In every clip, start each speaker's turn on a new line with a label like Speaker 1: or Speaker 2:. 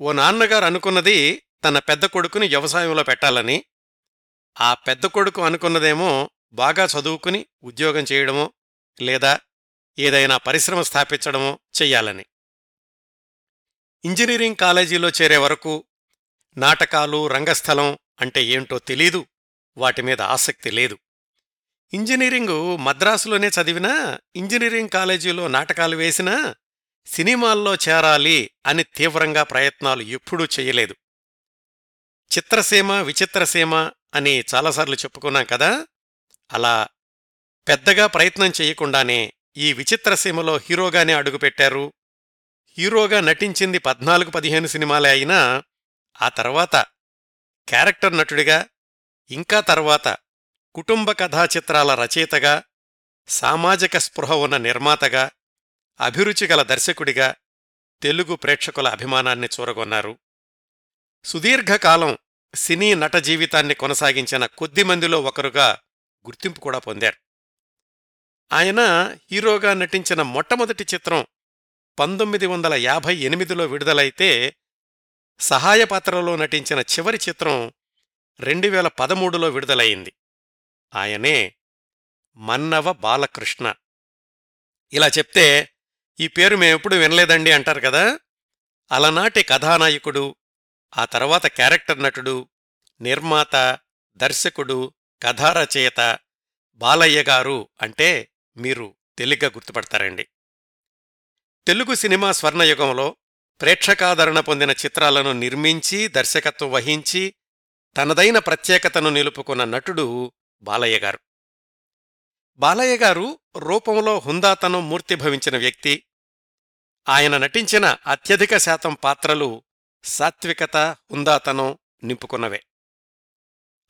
Speaker 1: ఓ నాన్నగారు అనుకున్నది తన పెద్ద కొడుకుని వ్యవసాయంలో పెట్టాలని. ఆ పెద్ద కొడుకు అనుకున్నదేమో బాగా చదువుకుని ఉద్యోగం చేయడమో లేదా ఏదైనా పరిశ్రమ స్థాపించడమో చెయ్యాలని. ఇంజనీరింగ్ కాలేజీలో చేరే వరకు నాటకాలు రంగస్థలం అంటే ఏంటో తెలీదు వాటి మీద ఆసక్తి లేదు. ఇంజనీరింగు మద్రాసులోనే చదివినా ఇంజనీరింగ్ కాలేజీలో నాటకాలు వేసినా సినిమాల్లో చేరాలి అని తీవ్రంగా ప్రయత్నాలు ఎప్పుడూ చెయ్యలేదు చిత్రసీమ విచిత్రసీమ అని చాలాసార్లు చెప్పుకున్నాం కదా? అలా పెద్దగా ప్రయత్నం చెయ్యకుండానే ఈ విచిత్రసీమలో హీరోగానే అడుగుపెట్టారు. హీరోగా నటించింది పద్నాలుగు పదిహేను సినిమాలే అయినా ఆ తర్వాత క్యారెక్టర్ నటుడిగా ఇంకా తర్వాత కుటుంబ కథా చిత్రాల రచయితగా సామాజిక స్పృహ ఉన్న నిర్మాతగా అభిరుచి గల దర్శకుడిగా తెలుగు ప్రేక్షకుల అభిమానాన్ని చూరగొన్నారు. సుదీర్ఘకాలం సినీ నట జీవితాన్ని కొనసాగించిన కొద్దిమందిలో ఒకరుగా గుర్తింపు కూడా పొందారు. ఆయన హీరోగా నటించిన మొట్టమొదటి చిత్రం పంతొమ్మిది వందల యాభై ఎనిమిదిలో విడుదలైతే సహాయ పాత్రలో నటించిన చివరి చిత్రం రెండు వేల పదమూడులో విడుదలయింది ఆయనే మన్నవ బాలకృష్ణ. ఇలా చెప్తే ఈ పేరు మేమెప్పుడు వినలేదండి అంటారు కదా? అలనాటి కథానాయకుడు ఆ తర్వాత క్యారెక్టర్ నటుడు నిర్మాత దర్శకుడు కథారచయిత బాలయ్య గారు అంటే మీరు తేలిగ్గా గుర్తుపడతారండి. తెలుగు సినిమా స్వర్ణయుగంలో ప్రేక్షకాదరణ పొందిన చిత్రాలను నిర్మించి దర్శకత్వం వహించి తనదైన ప్రత్యేకతను నిలుపుకున్న నటుడు బాలయ్య గారు. బాలయ్య గారు రూపంలో హుందాతనం మూర్తిభవించిన వ్యక్తి. ఆయన నటించిన అత్యధిక శాతం పాత్రలు సాత్వికత హుందాతనం నింపుకున్నవే.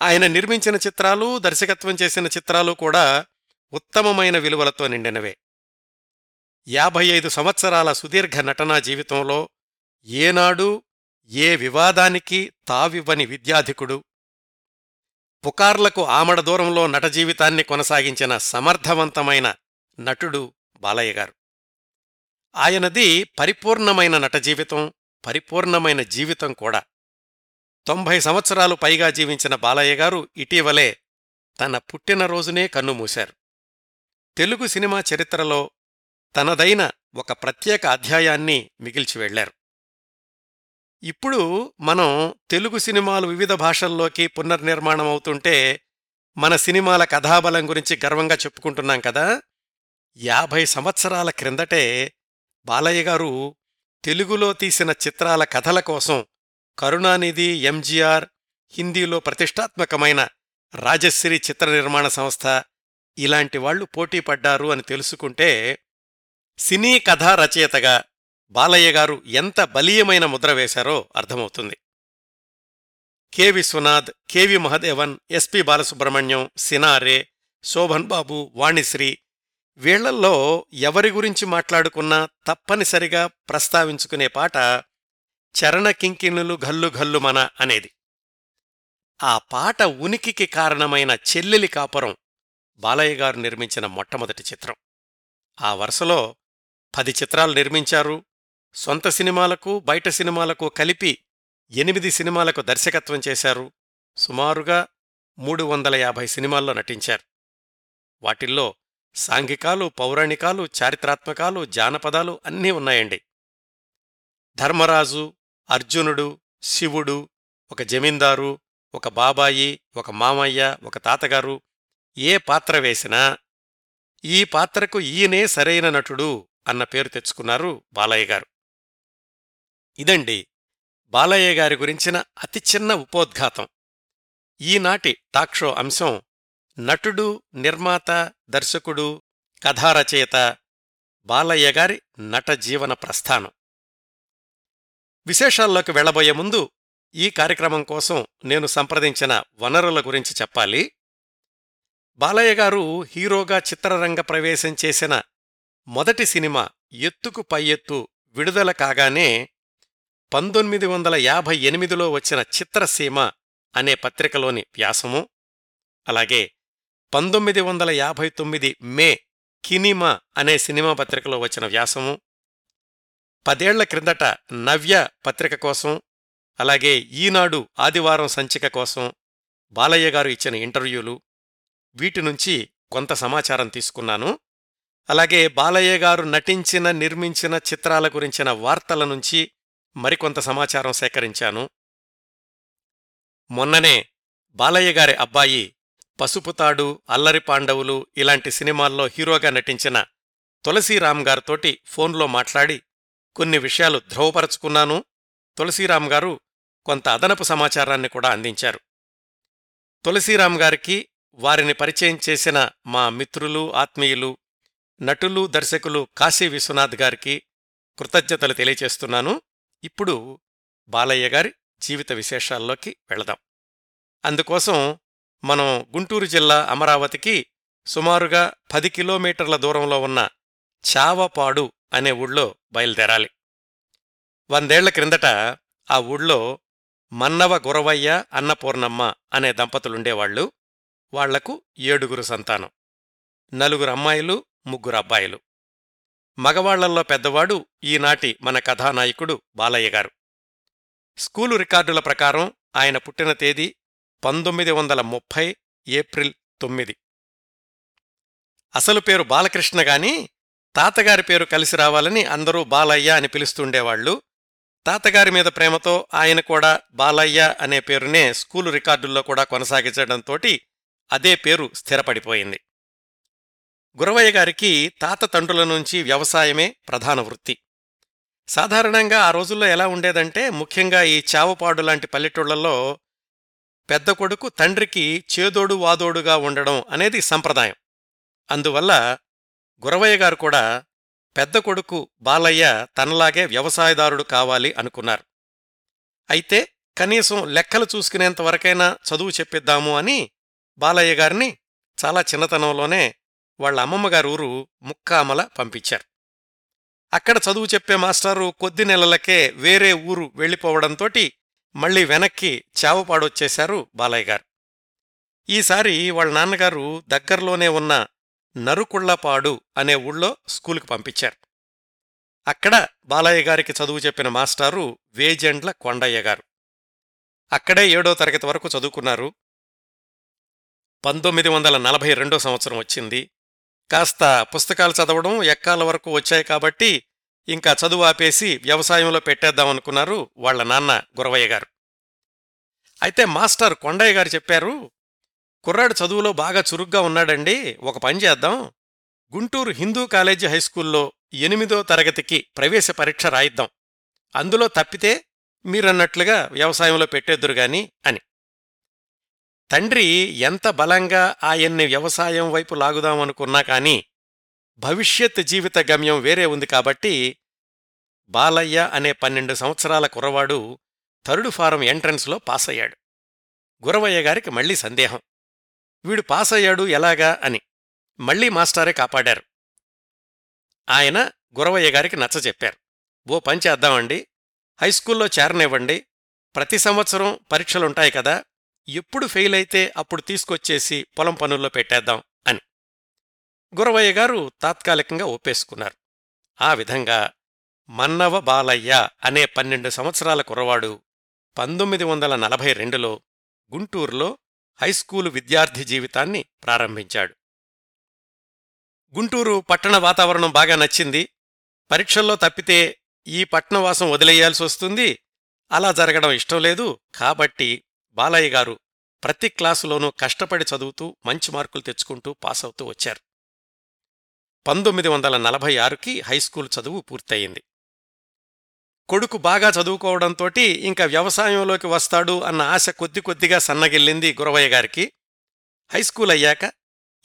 Speaker 1: ఆయన నిర్మించిన చిత్రాలు దర్శకత్వం చేసిన చిత్రాలు కూడా ఉత్తమమైన విలువలతో నిండినవే. యాభై ఐదు సంవత్సరాల సుదీర్ఘ నటనా జీవితంలో ఏనాడు ఏ వివాదానికి తావివ్వని విద్యాధికుడు పుకార్లకు ఆమడ దూరంలో నట జీవితాన్ని కొనసాగించిన సమర్థవంతమైన నటుడు బాలయ్య గారు ఆయనది పరిపూర్ణమైన నట జీవితం పరిపూర్ణమైన జీవితం కూడా. తొంభై సంవత్సరాలు పైగా జీవించిన బాలయ్య గారు ఇటీవలే తన పుట్టినరోజునే కన్నుమూశారు తెలుగు సినిమా చరిత్రలో తనదైన ఒక ప్రత్యేక అధ్యాయాన్ని మిగిల్చి వెళ్ళారు. ఇప్పుడు మనం తెలుగు సినిమాలు వివిధ భాషల్లోకి పునర్నిర్మాణం అవుతుంటే మన సినిమాల కథాబలం గురించి గర్వంగా చెప్పుకుంటున్నాం కదా. యాభై సంవత్సరాల క్రిందటే బాలయ్య గారు తెలుగులో తీసిన చిత్రాల కథల కోసం కరుణానిధి ఎంజీఆర్ హిందీలో ప్రతిష్టాత్మకమైన రాజశ్రీ చిత్ర నిర్మాణ సంస్థ ఇలాంటి వాళ్ళు పోటీపడ్డారు అని తెలుసుకుంటే సినీ కథా రచయితగా బాలయ్య గారు ఎంత బలీయమైన ముద్ర వేశారో అర్థమవుతుంది. K Viswanath KV Mahadevan SP Balasubrahmanyam Sinare Sobhan Babu Vanisri వీళ్ళల్లో ఎవరి గురించి మాట్లాడుకున్నా తప్పనిసరిగా ప్రస్తావించుకునే పాట చరణ కింకిణులు గల్లు మన అనేది. ఆ పాట ఉనికికి కారణమైన చెల్లెలి కాపురం బాలయ్య గారు నిర్మించిన మొట్టమొదటి చిత్రం. ఆ వరుసలో పది చిత్రాలు నిర్మించారు. సొంత సినిమాలకు బయట సినిమాలకు కలిపి ఎనిమిది సినిమాలకు దర్శకత్వం చేశారు. సుమారుగా మూడు వందల యాభై సినిమాల్లో నటించారు. వాటిల్లో సాంఘికాలు పౌరాణికాలు చారిత్రాత్మకాలు జానపదాలు అన్నీ ఉన్నాయండి. ధర్మరాజు అర్జునుడు శివుడు ఒక జమీందారు ఒక బాబాయి ఒక మామయ్య ఒక తాతగారు ఏ పాత్ర వేసినా ఈ పాత్రకు ఈయనే సరైన నటుడు అన్న పేరు తెచ్చుకున్నారు బాలయ్య గారు. ఇదండి బాలయ్య గారి గురించిన అతి చిన్న ఉపోద్ఘాతం. ఈనాటి టాక్షో అంశం నటుడు నిర్మాత దర్శకుడు కథారచయిత బాలయ్య గారి నట జీవన ప్రస్థానం. విశేషాల్లోకి వెళ్ళబోయే ముందు ఈ కార్యక్రమం కోసం నేను సంప్రదించిన వనరుల గురించి చెప్పాలి. బాలయ్య గారు హీరోగా చిత్రరంగ ప్రవేశం చేసిన మొదటి సినిమా ఎత్తుకు పై ఎత్తు విడుదల కాగానే పంతొమ్మిది వందల యాభై ఎనిమిదిలో వచ్చిన చిత్రసీమ అనే పత్రికలోని వ్యాసము అలాగే పంతొమ్మిది వందల యాభై తొమ్మిది మే కినిమా అనే సినిమా పత్రికలో వచ్చిన వ్యాసము పదేళ్ళ క్రిందట నవ్య పత్రిక కోసం అలాగే ఈనాడు ఆదివారం సంచిక కోసం బాలయ్య గారు ఇచ్చిన ఇంటర్వ్యూలు వీటి నుంచి కొంత సమాచారం తీసుకున్నాను. అలాగే బాలయ్య గారు నటించిన నిర్మించిన చిత్రాల గురించిన వార్తల నుంచి మరికొంత సమాచారం సేకరించాను. మొన్ననే బాలయ్య గారి అబ్బాయి పసుపుతాడు అల్లరి పాండవులు ఇలాంటి సినిమాల్లో హీరోగా నటించిన తులసీరామ్ గారితోటి ఫోన్లో మాట్లాడి కొన్ని విషయాలు ధ్రువపరచుకున్నాను. తులసీరామ్ గారు కొంత అదనపు సమాచారాన్ని కూడా అందించారు. తులసీరామ్ గారికి వారిని పరిచయం చేసిన మా మిత్రులు ఆత్మీయులు నటులు దర్శకులు కాశీ విశ్వనాథ్ గారికి కృతజ్ఞతలు తెలియచేస్తున్నాను ఇప్పుడు బాలయ్య గారి జీవిత విశేషాల్లోకి వెళదాం. అందుకోసం మనం గుంటూరు జిల్లా అమరావతికి సుమారుగా పది కిలోమీటర్ల దూరంలో ఉన్న చావపాడు అనే ఊళ్ళో బయలుదేరాలి. వందేళ్ళ క్రిందట ఆ ఊళ్ళో మన్నవ గురవయ్య అన్నపూర్ణమ్మ అనే దంపతులుండేవాళ్ళు వాళ్ళకు ఏడుగురు సంతానం. నలుగురు అమ్మాయిలు ముగ్గురు అబ్బాయిలు. మగవాళ్ళల్లో పెద్దవాడు ఈనాటి మన కథానాయకుడు బాలయ్య గారు. స్కూలు రికార్డుల ప్రకారం ఆయన పుట్టిన తేదీ పంతొమ్మిది వందల ముప్పై ఏప్రిల్ తొమ్మిది. అసలు పేరు బాలకృష్ణ గాని తాతగారి పేరు కలిసి రావాలని అందరూ బాలయ్య అని పిలుస్తుండేవాళ్ళు తాతగారి మీద ప్రేమతో ఆయన కూడా బాలయ్య అనే పేరునే స్కూలు రికార్డుల్లో కూడా కొనసాగించడంతోటి అదే పేరు స్థిరపడిపోయింది. గురవయ్య గారికి తాత తండ్రుల నుంచి వ్యవసాయమే ప్రధాన వృత్తి. సాధారణంగా ఆ రోజుల్లో ఎలా ఉండేదంటే ముఖ్యంగా ఈ చావపాడు లాంటి పల్లెటూళ్ళలో పెద్ద కొడుకు తండ్రికి చేదోడు వాదోడుగా ఉండడం అనేది సంప్రదాయం. అందువల్ల గురవయ్య గారు కూడా పెద్ద కొడుకు బాలయ్య తనలాగే వ్యవసాయదారుడు కావాలి అనుకున్నారు. అయితే కనీసం లెక్కలు చూసుకునేంతవరకైనా చదువు చెప్పిద్దాము అని బాలయ్య గారిని చాలా చిన్నతనంలోనే వాళ్ళ అమ్మమ్మగారు ఊరు ముక్కామల పంపించారు. అక్కడ చదువు చెప్పే మాస్టారు కొద్ది నెలలకే వేరే ఊరు వెళ్ళిపోవడంతోటి మళ్ళీ వెనక్కి చావపాడొచ్చేశారు బాలయ్య గారు ఈసారి వాళ్ళ నాన్నగారు దగ్గరలోనే ఉన్న నరుకుళ్ళపాడు అనే ఊళ్ళో స్కూలుకు పంపించారు. అక్కడ బాలయ్య గారికి చదువు చెప్పిన మాస్టారు వేజెండ్ల కొండయ్య గారు అక్కడే ఏడో తరగతి వరకు చదువుకున్నారు. పంతొమ్మిది వందల నలభై రెండో సంవత్సరం వచ్చింది. కాస్త పుస్తకాలు చదవడం ఎక్కాల వరకు వచ్చాయి కాబట్టి ఇంకా చదువు ఆపేసి వ్యవసాయంలో పెట్టేద్దామనుకున్నారు వాళ్ళ నాన్న గురవయ్య గారు. అయితే మాస్టర్ కొండయ్య గారు చెప్పారు కుర్రాడు చదువులో బాగా చురుగ్గా ఉన్నాడండి ఒక పని చేద్దాం. గుంటూరు హిందూ కాలేజీ హైస్కూల్లో ఎనిమిదో తరగతికి ప్రవేశ పరీక్ష రాయిద్దాం. అందులో తప్పితే మీరన్నట్లుగా వ్యవసాయంలో పెట్టేద్దురుగాని అని. తండ్రి ఎంత బలంగా ఆయన్ని వ్యవసాయం వైపు లాగుదామనుకున్నా కాని భవిష్యత్ జీవిత గమ్యం వేరే ఉంది కాబట్టి బాలయ్య అనే పన్నెండు సంవత్సరాల కుర్రవాడు థర్డ్ ఫారం ఎంట్రన్స్లో పాస్ అయ్యాడు గురవయ్య గారికి మళ్ళీ సందేహం. వీడు పాస్ అయ్యాడు ఎలాగా అని మళ్ళీ మాస్టారే కాపాడారు. ఆయన గురవయ్య గారికి నచ్చచెప్పారు ఓ పని చేద్దామండి. హైస్కూల్లో చేరనివ్వండి. ప్రతి సంవత్సరం పరీక్షలుంటాయి కదా. ఎప్పుడు ఫెయిల్ అయితే అప్పుడు తీసుకొచ్చేసి పొలం పనుల్లో పెట్టేద్దాం అని. గురవయ్య గారు తాత్కాలికంగా ఒప్పేసుకున్నారు. ఆ విధంగా మన్నవ బాలయ్య అనే పన్నెండు సంవత్సరాల కురవాడు పంతొమ్మిది వందల నలభై రెండులో గుంటూరులో హైస్కూలు విద్యార్థి జీవితాన్ని ప్రారంభించాడు. గుంటూరు పట్టణ వాతావరణం బాగా నచ్చింది. పరీక్షల్లో తప్పితే ఈ పట్నవాసం వదిలేయాల్సి వస్తుంది. అలా జరగడం ఇష్టం లేదు. కాబట్టి బాలయ్య గారు ప్రతి క్లాసులోనూ కష్టపడి చదువుతూ మంచి మార్కులు తెచ్చుకుంటూ పాస్ అవుతూ వచ్చారు. పంతొమ్మిది వందల నలభై ఆరుకి హైస్కూల్ చదువు పూర్తయింది. కొడుకు బాగా చదువుకోవడంతోటి ఇంకా వ్యవసాయంలోకి వస్తాడు అన్న ఆశ కొద్ది కొద్దిగా సన్నగిల్లింది గురవయ్య గారికి. హైస్కూల్ అయ్యాక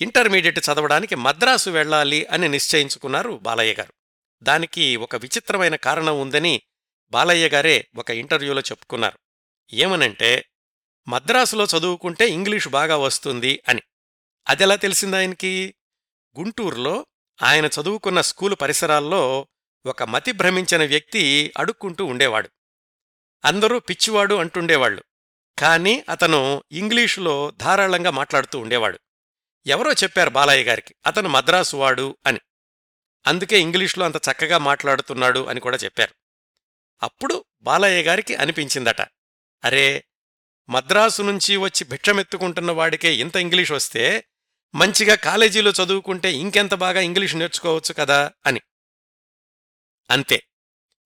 Speaker 1: ఇంటర్మీడియట్ చదవడానికి మద్రాసు వెళ్ళాలి అని నిశ్చయించుకున్నారు బాలయ్య గారు. దానికి ఒక విచిత్రమైన కారణం ఉందని బాలయ్య గారే ఒక ఇంటర్వ్యూలో చెప్పుకున్నారు. ఏమనంటే మద్రాసులో చదువుకుంటే ఇంగ్లీషు బాగా వస్తుంది అని. అదెలా తెలిసిందాయనకి గుంటూరులో ఆయన చదువుకున్న స్కూలు పరిసరాల్లో ఒక మతి భ్రమించిన వ్యక్తి అడుక్కుంటూ ఉండేవాడు. అందరూ పిచ్చివాడు అంటుండేవాళ్ళు కాని అతను ఇంగ్లీషులో ధారాళంగా మాట్లాడుతూ ఉండేవాడు. ఎవరో చెప్పారు బాలయ్య గారికి అతను మద్రాసువాడు అని. అందుకే ఇంగ్లీష్లో అంత చక్కగా మాట్లాడుతున్నాడు అని కూడా చెప్పారు. అప్పుడు బాలయ్య గారికి అనిపించిందట. అరే మద్రాసు నుంచి వచ్చి భిక్షమెత్తుకుంటున్న వాడికే ఇంత ఇంగ్లీష్ వస్తే మంచిగా కాలేజీలో చదువుకుంటే ఇంకెంత బాగా ఇంగ్లీష్ నేర్చుకోవచ్చు కదా అని. అంతే.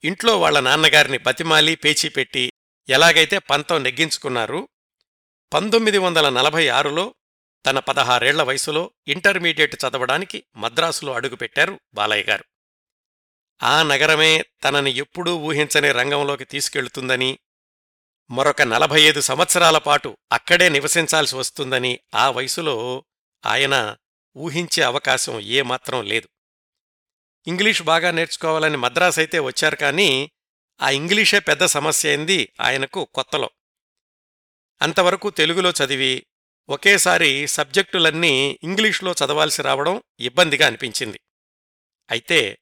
Speaker 1: ఇంట్లో వాళ్ళ నాన్నగారిని బతిమాలి పేచీ పెట్టి ఎలాగైతే పంతం నెగ్గించుకున్నారు పంతొమ్మిది వందల నలభై ఆరులో తన పదహారేళ్ళ వయసులో ఇంటర్మీడియట్ చదవడానికి మద్రాసులో అడుగుపెట్టారు బాలయ్య గారు. ఆ నగరమే తనని ఎప్పుడూ ఊహించని రంగంలోకి తీసుకెళ్తుందని మరొక నలభై ఐదు సంవత్సరాల పాటు అక్కడే నివసించాల్సి వస్తుందని ఆ వయసులో ఆయన ఊహించే అవకాశం ఏమాత్రం లేదు. ఇంగ్లీష్ బాగా నేర్చుకోవాలని మద్రాస్ అయితే వచ్చారు కానీ ఆ ఇంగ్లీషే పెద్ద సమస్య అయింది ఆయనకు కొత్తలో. అంతవరకు తెలుగులో చదివి ఒకేసారి సబ్జెక్టులన్నీ ఇంగ్లీష్లో చదవాల్సి రావడం ఇబ్బందిగా అనిపించింది. అయితే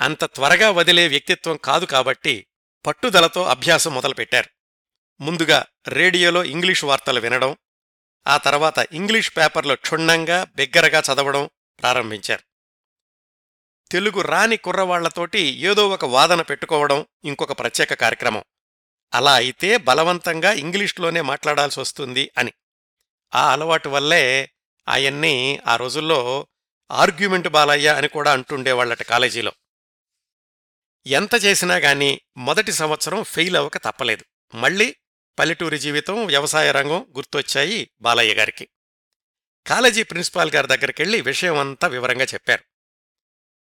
Speaker 1: అంత త్వరగా వదిలే వ్యక్తిత్వం కాదు కాబట్టి పట్టుదలతో అభ్యాసం మొదలుపెట్టారు. ముందుగా రేడియోలో ఇంగ్లీష్ వార్తలు వినడం ఆ తర్వాత ఇంగ్లీష్ పేపర్లో క్షుణ్ణంగా బిగ్గరగా చదవడం ప్రారంభించారు. తెలుగు రాని కుర్రవాళ్ళతోటి ఏదో ఒక వాదన పెట్టుకోవడం ఇంకొక ప్రత్యేక కార్యక్రమం. అలా అయితే బలవంతంగా ఇంగ్లీష్లోనే మాట్లాడాల్సి వస్తుంది అని. ఆ అలవాటు వల్లే ఆయన్ని ఆ రోజుల్లో ఆర్గ్యుమెంట్ బాలయ్య అని కూడా అంటుండేవాళ్ళట కాలేజీలో. ఎంత చేసినా గాని మొదటి సంవత్సరం ఫెయిల్ అవ్వక తప్పలేదు. మళ్ళీ పల్లెటూరి జీవితం వ్యవసాయ రంగం గుర్తొచ్చాయి బాలయ్య గారికి. కాలేజీ ప్రిన్సిపాల్ గారి దగ్గరికెళ్ళి విషయం అంతా వివరంగా చెప్పారు.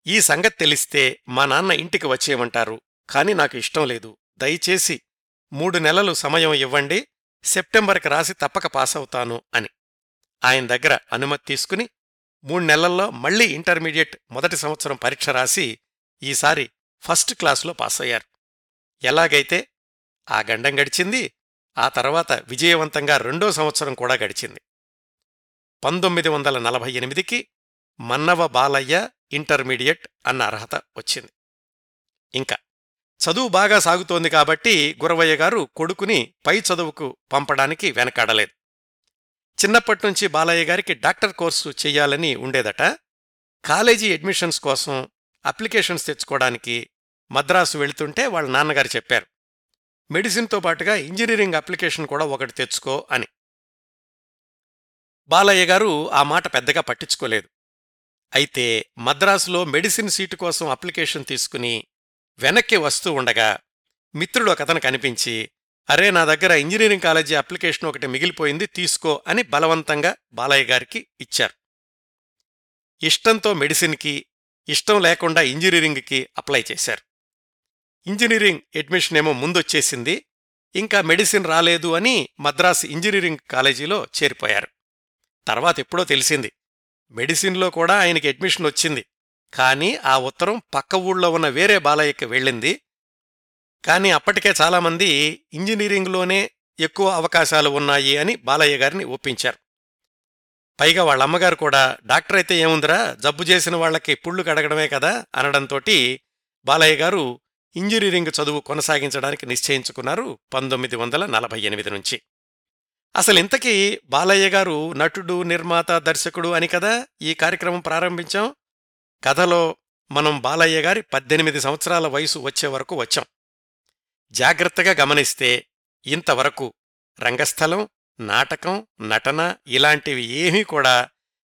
Speaker 1: ఈ సంగతి తెలిస్తే మా నాన్న ఇంటికి వచ్చేయమంటారు కాని నాకు ఇష్టం లేదు. దయచేసి మూడు నెలలు సమయం ఇవ్వండి సెప్టెంబర్కి రాసి తప్పక పాస్ అవుతాను అని. ఆయన దగ్గర అనుమతి తీసుకుని మూడు నెలల్లో మళ్ళీ ఇంటర్మీడియట్ మొదటి సంవత్సరం పరీక్ష రాసి ఈసారి ఫస్ట్ క్లాసులో పాస్ అయ్యారు ఎలాగైతే ఆ గండం గడిచింది ఆ తర్వాత విజయవంతంగా రెండో సంవత్సరం కూడా గడిచింది. పంతొమ్మిది వందల నలభై ఎనిమిదికి మన్నవ బాలయ్య ఇంటర్మీడియట్ అన్న అర్హత వచ్చింది. ఇంకా చదువు బాగా సాగుతోంది కాబట్టి గురవయ్య గారు కొడుకుని పై చదువుకు పంపడానికి వెనకాడలేదు. చిన్నప్పట్నుంచి బాలయ్య గారికి డాక్టర్ కోర్సు చెయ్యాలని ఉండేదట. కాలేజీ అడ్మిషన్స్ కోసం అప్లికేషన్స్ తెచ్చుకోవడానికి మద్రాసు వెళుతుంటే వాళ్ళ నాన్నగారు చెప్పారు. మెడిసిన్తో పాటుగా ఇంజనీరింగ్ అప్లికేషన్ కూడా ఒకటి తెచ్చుకో అని. బాలయ్య గారు ఆ మాట పెద్దగా పట్టించుకోలేదు. అయితే మద్రాసులో మెడిసిన్ సీటు కోసం అప్లికేషన్ తీసుకుని వెనక్కి వస్తూ ఉండగా మిత్రుడు ఒకతను కనిపించి అరే నా దగ్గర ఇంజనీరింగ్ కాలేజీ అప్లికేషన్ ఒకటి మిగిలిపోయింది తీసుకో అని బలవంతంగా బాలయ్య గారికి ఇచ్చారు. ఇష్టంతో మెడిసిన్కి ఇష్టం లేకుండా ఇంజనీరింగ్కి అప్లై చేశారు. ఇంజనీరింగ్ అడ్మిషన్ ఏమో ముందొచ్చేసింది. ఇంకా మెడిసిన్ రాలేదు అని మద్రాసు ఇంజనీరింగ్ కాలేజీలో చేరిపోయారు. తర్వాత ఎప్పుడో తెలిసింది. మెడిసిన్లో కూడా ఆయనకి అడ్మిషన్ వచ్చింది. కానీ ఆ ఉత్తరం పక్క ఊళ్ళో ఉన్న వేరే బాలయ్యకి వెళ్ళింది. కానీ అప్పటికే చాలామంది ఇంజనీరింగ్లోనే ఎక్కువ అవకాశాలు ఉన్నాయి అని బాలయ్య గారిని ఒప్పించారు. పైగా వాళ్ళ అమ్మగారు కూడా డాక్టర్ అయితే ఏముందిరా? జబ్బు చేసిన వాళ్ళకి పుళ్ళు కడగడమే కదా? అనడంతోటి బాలయ్య గారు ఇంజనీరింగ్ చదువు కొనసాగించడానికి నిశ్చయించుకున్నారు పంతొమ్మిది వందల నలభై ఎనిమిది నుంచి. అసలు ఇంతకీ బాలయ్య గారు నటుడు నిర్మాత దర్శకుడు అని కదా ఈ కార్యక్రమం ప్రారంభించాం? కథలో మనం బాలయ్య గారి పద్దెనిమిది సంవత్సరాల వయసు వచ్చే వరకు వచ్చాం. జాగ్రత్తగా గమనిస్తే ఇంతవరకు రంగస్థలం నాటకం నటన ఇలాంటివి ఏమీ కూడా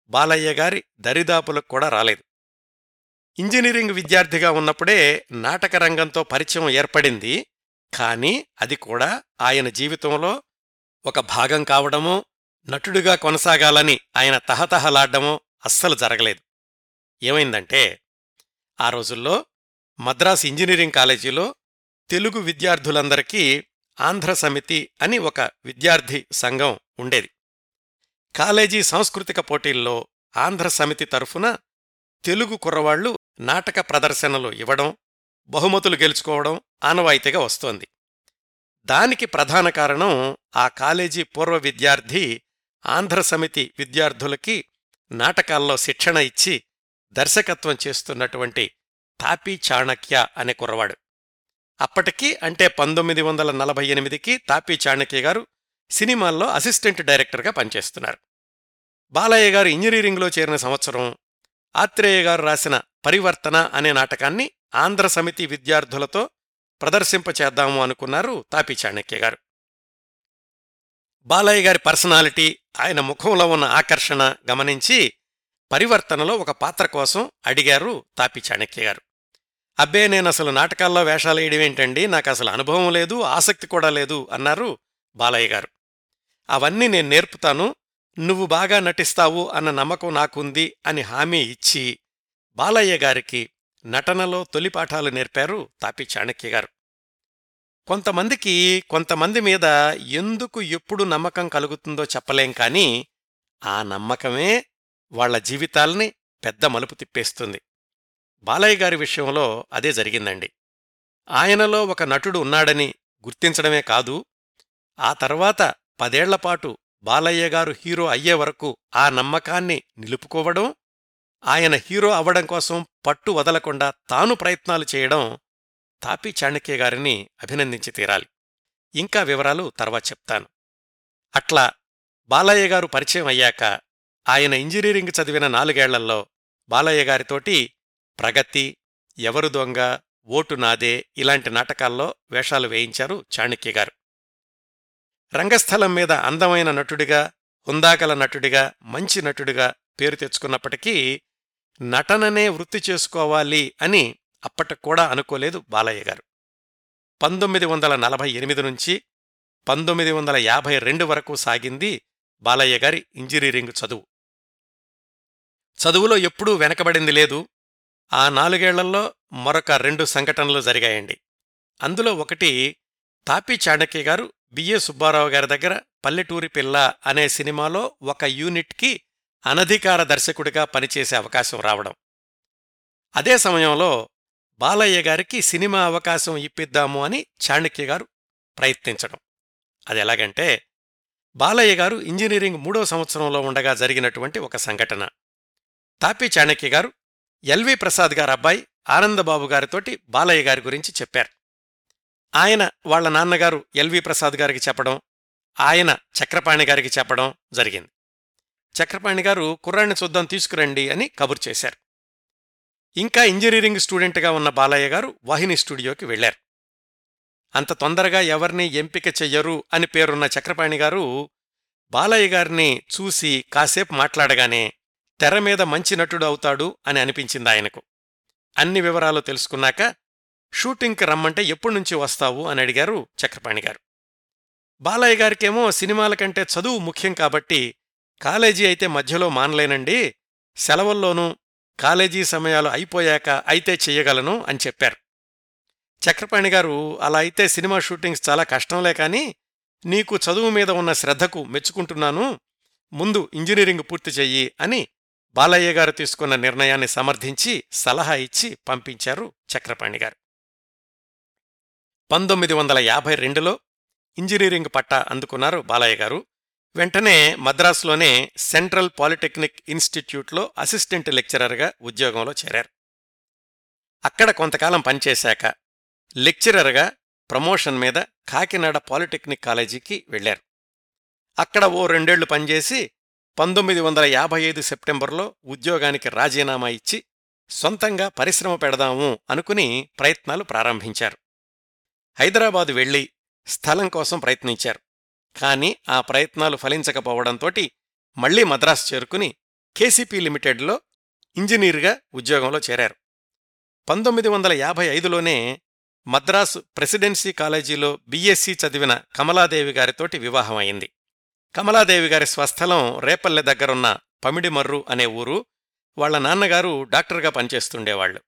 Speaker 1: బాలయ్య గారి దరిదాపులకు కూడా రాలేదు. ఇంజనీరింగ్ విద్యార్థిగా ఉన్నప్పుడే నాటక రంగంతో పరిచయం ఏర్పడింది. కానీ అది కూడా ఆయన జీవితంలో ఒక భాగం కావడమో నటుడిగా కొనసాగాలని ఆయన తహతహలాడ్డమో అస్సలు జరగలేదు. ఏమైందంటే ఆ రోజుల్లో మద్రాస్ ఇంజనీరింగ్ కాలేజీలో తెలుగు విద్యార్థులందరికీ ఆంధ్ర సమితి అని ఒక విద్యార్థి సంఘం ఉండేది. కాలేజీ సాంస్కృతిక పోటీల్లో ఆంధ్ర సమితి తరఫున తెలుగు కుర్రవాళ్ళు నాటక ప్రదర్శనలు ఇవ్వడం బహుమతులు గెలుచుకోవడం ఆనవాయితీగా వస్తోంది. దానికి ప్రధాన కారణం ఆ కాలేజీ పూర్వ విద్యార్థి ఆంధ్ర సమితి విద్యార్థులకి నాటకాల్లో శిక్షణ ఇచ్చి దర్శకత్వం చేస్తున్నటువంటి తాపీ చాణక్య అనే కుర్రవాడు. అప్పటికి అంటే పంతొమ్మిది వందల నలభై ఎనిమిదికి తాపీ చాణక్య గారు సినిమాల్లో అసిస్టెంట్ డైరెక్టర్గా పనిచేస్తున్నారు. బాలయ్య గారు ఇంజనీరింగ్లో చేరిన సంవత్సరం ఆత్రేయ గారు రాసిన పరివర్తన అనే నాటకాన్ని ఆంధ్ర సమితి విద్యార్థులతో ప్రదర్శింపచేద్దాము అనుకున్నారు తాపి చాణక్య గారు. బాలయ్య గారి పర్సనాలిటీ ఆయన ముఖంలో ఉన్న ఆకర్షణ గమనించి పరివర్తనలో ఒక పాత్ర కోసం అడిగారు తాపి చాణక్య గారు. అబ్బే నేను అసలు నాటకాల్లో వేషాలేయడమేంటండి నాకు అసలు అనుభవం లేదు ఆసక్తి కూడా లేదు అన్నారు బాలయ్య గారు. అవన్నీ నేను నేర్పుతాను నువ్వు బాగా నటిస్తావు అన్న నమ్మకం నాకుంది అని హామీ ఇచ్చి బాలయ్య గారికి నటనలో తొలి పాఠాలు నేర్పారు తాపి చాణక్య గారు. కొంతమందికి కొంతమంది మీద ఎందుకు ఎప్పుడు నమ్మకం కలుగుతుందో చెప్పలేం కాని ఆ నమ్మకమే వాళ్ళ జీవితాల్ని పెద్ద మలుపు తిప్పేస్తుంది. బాలయ్య గారి విషయంలో అదే జరిగిందండి. ఆయనలో ఒక నటుడు ఉన్నాడని గుర్తించడమే కాదు ఆ తర్వాత పదేళ్ళపాటు బాలయ్య గారు హీరో అయ్యే వరకు ఆ నమ్మకాన్ని నిలుపుకోవడం ఆయన హీరో అవ్వడం కోసం పట్టు వదలకుండా తాను ప్రయత్నాలు చేయడం తాపి చాణక్య గారిని అభినందించి తీరాలి. ఇంకా వివరాలు తర్వాత చెప్తాను. అట్లా బాలయ్య గారు పరిచయం అయ్యాక ఆయన ఇంజనీరింగ్ చదివిన నాలుగేళ్ళలో బాలయ్య గారితోటి ప్రగతి ఎవరు దొంగ ఓటు నాదే ఇలాంటి నాటకాల్లో వేషాలు వేయించారు చాణక్య గారు. రంగస్థలం మీద అందమైన నటుడిగా హుందాగల నటుడిగా మంచి నటుడిగా పేరు తెచ్చుకున్నప్పటికీ నటననే వృత్తి చేసుకోవాలి అని అప్పటికూడా అనుకోలేదు బాలయ్య గారు. పంతొమ్మిది వందల నలభై ఎనిమిది నుంచి పంతొమ్మిది వందల యాభై రెండు వరకు సాగింది బాలయ్య గారి ఇంజనీరింగ్ చదువు. చదువులో ఎప్పుడూ వెనకబడింది లేదు. ఆ నాలుగేళ్ళలో మరొక రెండు సంఘటనలు జరిగాయండి. అందులో ఒకటి తాపి చాణక్య గారు బిఏ సుబ్బారావు గారి దగ్గర పల్లెటూరి పిల్ల అనే సినిమాలో ఒక యూనిట్కి అనధికార దర్శకుడిగా పనిచేసే అవకాశం రావడం. అదే సమయంలో బాలయ్య గారికి సినిమా అవకాశం ఇప్పిద్దాము అని చాణక్య గారు ప్రయత్నించడం. అది ఎలాగంటే బాలయ్య గారు ఇంజనీరింగ్ మూడో సంవత్సరంలో ఉండగా జరిగినటువంటి ఒక సంఘటన. తాపి చాణక్య గారు ఎల్వి ప్రసాద్ గారు అబ్బాయి ఆనందబాబు గారితోటి బాలయ్య గారి గురించి చెప్పారు. ఆయన వాళ్ళ నాన్నగారు ఎల్వి ప్రసాద్ గారికి చెప్పడం ఆయన చక్రపాణి గారికి చెప్పడం జరిగింది. చక్రపాణి గారు కుర్రాన్ని చూద్దాం తీసుకురండి అని కబురు చేశారు. ఇంకా ఇంజనీరింగ్ స్టూడెంట్గా ఉన్న బాలయ్య గారు వాహిని స్టూడియోకి వెళ్ళారు అంత తొందరగా ఎవరిని ఎంపిక చెయ్యరు అని పేరున్న చక్రపాణి గారు బాలయ్య గారిని చూసి కాసేపు మాట్లాడగానే తెర మీద మంచి నటుడు అవుతాడు అని అనిపించింది ఆయనకు. అన్ని వివరాలు తెలుసుకున్నాక షూటింగ్కి రమ్మంటే ఎప్పుడునుంచి వస్తావు? అని అడిగారు చక్రపాణి గారు. బాలయ్య గారికేమో సినిమాల కంటే చదువు ముఖ్యం కాబట్టి కాలేజీ అయితే మధ్యలో మానలేనండి సెలవుల్లోనూ కాలేజీ సమయాలు అయిపోయాక అయితే చెయ్యగలను అని చెప్పారు. చక్రపాణి గారు అలా అయితే సినిమా షూటింగ్స్ చాలా కష్టంలే కాని నీకు చదువు మీద ఉన్న శ్రద్ధకు మెచ్చుకుంటున్నాను ముందు ఇంజనీరింగ్ పూర్తి చెయ్యి అని బాలయ్య గారు తీసుకున్న నిర్ణయాన్ని సమర్థించి సలహా ఇచ్చి పంపించారు చక్రపాణి గారు. పంతొమ్మిది వందల యాభై రెండులో ఇంజనీరింగ్ పట్టా అందుకున్నారు బాలయ్య గారు. వెంటనే మద్రాసులోనే సెంట్రల్ పాలిటెక్నిక్ ఇన్స్టిట్యూట్లో అసిస్టెంట్ లెక్చరర్గా ఉద్యోగంలో చేరారు. అక్కడ కొంతకాలం పనిచేశాక లెక్చరర్గా ప్రమోషన్ మీద కాకినాడ పాలిటెక్నిక్ కాలేజీకి వెళ్ళారు అక్కడ ఓ రెండేళ్ళు పనిచేసి పంతొమ్మిది వందల యాభై ఐదు సెప్టెంబర్లో ఉద్యోగానికి రాజీనామా ఇచ్చి సొంతంగా పరిశ్రమ పెడదాము అనుకుని ప్రయత్నాలు ప్రారంభించారు. హైదరాబాదు వెళ్ళి స్థలం కోసం ప్రయత్నించారు. కాని ఆ ప్రయత్నాలు ఫలించకపోవడంతోటి మళ్ళీ మద్రాసు చేరుకుని కేసీపీ లిమిటెడ్లో ఇంజనీర్గా ఉద్యోగంలో చేరారు. పంతొమ్మిది వందల యాభై ఐదులోనే మద్రాసు ప్రెసిడెన్సీ కాలేజీలో బీఎస్సీ చదివిన కమలాదేవి గారితోటి వివాహమైంది కమలాదేవి గారి స్వస్థలం రేపల్లె దగ్గరున్న పమిడిమర్రు అనే ఊరు వాళ్ళ నాన్నగారు డాక్టర్గా పనిచేస్తుండేవాళ్ళు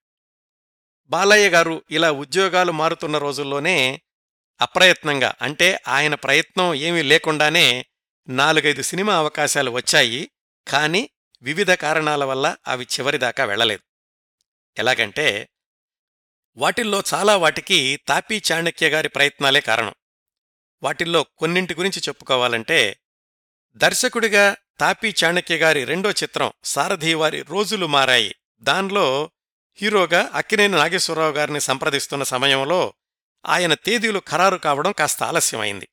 Speaker 1: బాలయ్య గారు ఇలా ఉద్యోగాలు మారుతున్న రోజుల్లోనే అప్రయత్నంగా అంటే ఆయన ప్రయత్నం ఏమీ లేకుండానే నాలుగైదు సినిమా అవకాశాలు వచ్చాయి కాని వివిధ కారణాల వల్ల అవి చివరిదాకా వెళ్ళలేదు ఎలాగంటే వాటిల్లో చాలా వాటికి తాపీ చాణక్య గారి ప్రయత్నాలే కారణం. వాటిల్లో కొన్నింటి గురించి చెప్పుకోవాలంటే దర్శకుడిగా తాపీ చాణక్య గారి రెండో చిత్రం సారథివారి రోజులు మారాయి. దానిలో హీరోగా అక్కినేని నాగేశ్వరరావు గారిని సంప్రదిస్తున్న సమయంలో ఆయన తేదీలు ఖరారు కావడం కాస్త ఆలస్యమైంది.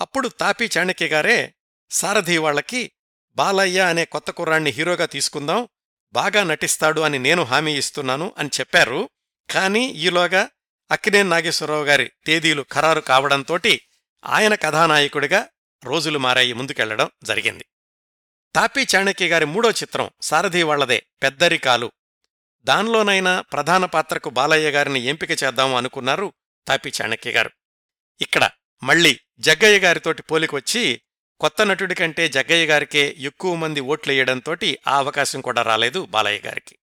Speaker 1: అప్పుడు తాపీ చాణక్య గారే సారథి వాళ్ళకి బాలయ్య అనే కొత్త కుర్రాణ్ణి హీరోగా తీసుకుందాం బాగా నటిస్తాడు అని నేను హామీ ఇస్తున్నాను అని చెప్పారు. కానీ ఈలోగా అక్కినేని నాగేశ్వరరావు గారి తేదీలు ఖరారు కావడంతోటి ఆయన కథానాయకుడిగా రోజులు మారాయి ముందుకెళ్ళడం జరిగింది. తాపీ చాణక్య గారి మూడో చిత్రం సారథి వాళ్ళదే పెద్దరికాలు దానిలోనైనా ప్రధాన పాత్రకు బాలయ్య గారిని ఎంపిక చేద్దాం అనుకున్నారు తాపీ చాణక్య గారు. ఇక్కడ మళ్ళీ జగ్గయ్య గారితోటి పోలికొచ్చి కొత్త నటుడి కంటే జగ్గయ్య గారికే ఎక్కువ మంది ఓట్లేయడంతోటి ఆ అవకాశం కూడా రాలేదు బాలయ్య గారికి.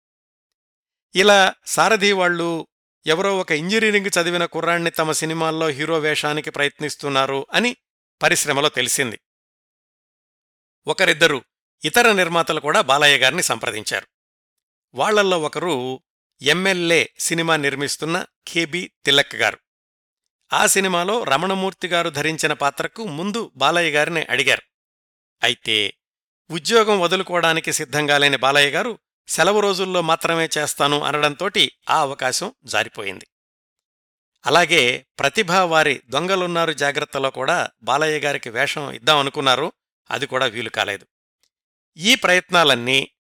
Speaker 1: ఇలా సారథి వాళ్ళు ఎవరో ఒక ఇంజనీరింగ్ చదివిన కుర్రాణ్ణి తమ సినిమాల్లో హీరో వేషానికి ప్రయత్నిస్తున్నారు అని పరిశ్రమలో తెలిసింది. ఒకరిద్దరు ఇతర నిర్మాతలు కూడా బాలయ్య గారిని సంప్రదించారు. వాళ్ళల్లో ఒకరు ఎమ్మెల్యే సినిమా నిర్మిస్తున్న కేబి తిలక్ గారు. ఆ సినిమాలో రమణమూర్తి గారు ధరించిన పాత్రకు ముందు బాలయ్య గారిని అడిగారు. అయితే ఉద్యోగం వదులుకోవడానికి సిద్ధంగా లేని బాలయ్య గారు సెలవు రోజుల్లో మాత్రమే చేస్తాను అనడంతోటి ఆ అవకాశం జారిపోయింది. అలాగే ప్రతిభా వారి దొంగలున్నారు జాగ్రత్తలో కూడా బాలయ్య గారికి వేషం ఇద్దామనుకున్నారు అది కూడా వీలు కాలేదు. ఈ ప్రయత్నాలన్నీ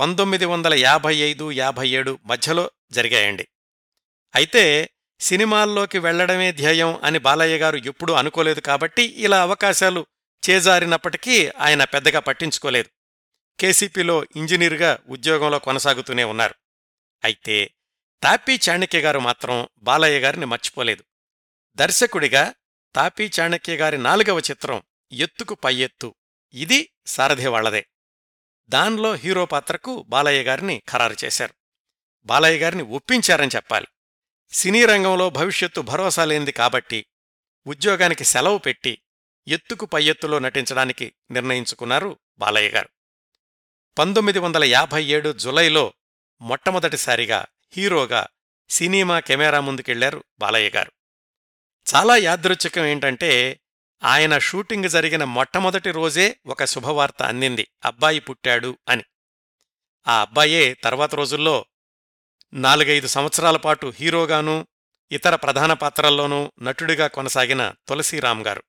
Speaker 1: పంతొమ్మిది వందల యాభై ఐదు యాభై ఏడు మధ్యలో జరిగాయండి. అయితే సినిమాల్లోకి వెళ్ళడమే ధ్యేయం అని బాలయ్య గారు ఎప్పుడూ అనుకోలేదు కాబట్టి ఇలా అవకాశాలు చేజారినప్పటికీ ఆయన పెద్దగా పట్టించుకోలేదు. కేసీపీలో ఇంజనీర్గా ఉద్యోగంలో కొనసాగుతూనే ఉన్నారు. అయితే తాపీ చాణక్య గారు మాత్రం బాలయ్య గారిని మర్చిపోలేదు. దర్శకుడిగా తాపీ చాణక్య గారి నాలుగవ చిత్రం ఎత్తుకు పై ఎత్తు. ఇది సారథి వాళ్ళదే దానిలో హీరో పాత్రకు బాలయ్య గారిని ఖరారు చేశారు. బాలయ్య గారిని ఒప్పించారని చెప్పాలి. సినీ రంగంలో భవిష్యత్తు భరోసా లేనిది కాబట్టి ఉద్యోగానికి సెలవు పెట్టి ఎత్తుకు పై ఎత్తులో నటించడానికి నిర్ణయించుకున్నారు బాలయ్య గారు. పంతొమ్మిది వందల యాభై ఏడు జులైలో మొట్టమొదటిసారిగా హీరోగా సినిమా కెమెరా ముందుకెళ్ళారు బాలయ్య గారు. చాలా యాదృచ్ఛికం ఏంటంటే ఆయన షూటింగ్ జరిగిన మొట్టమొదటి రోజే ఒక శుభవార్త అందింది అబ్బాయి పుట్టాడు అని. ఆ అబ్బాయే తర్వాత రోజుల్లో నాలుగైదు సంవత్సరాల పాటు హీరోగానూ ఇతర ప్రధాన పాత్రల్లోనూ నటుడిగా కొనసాగిన తులసీరామ్ గారు.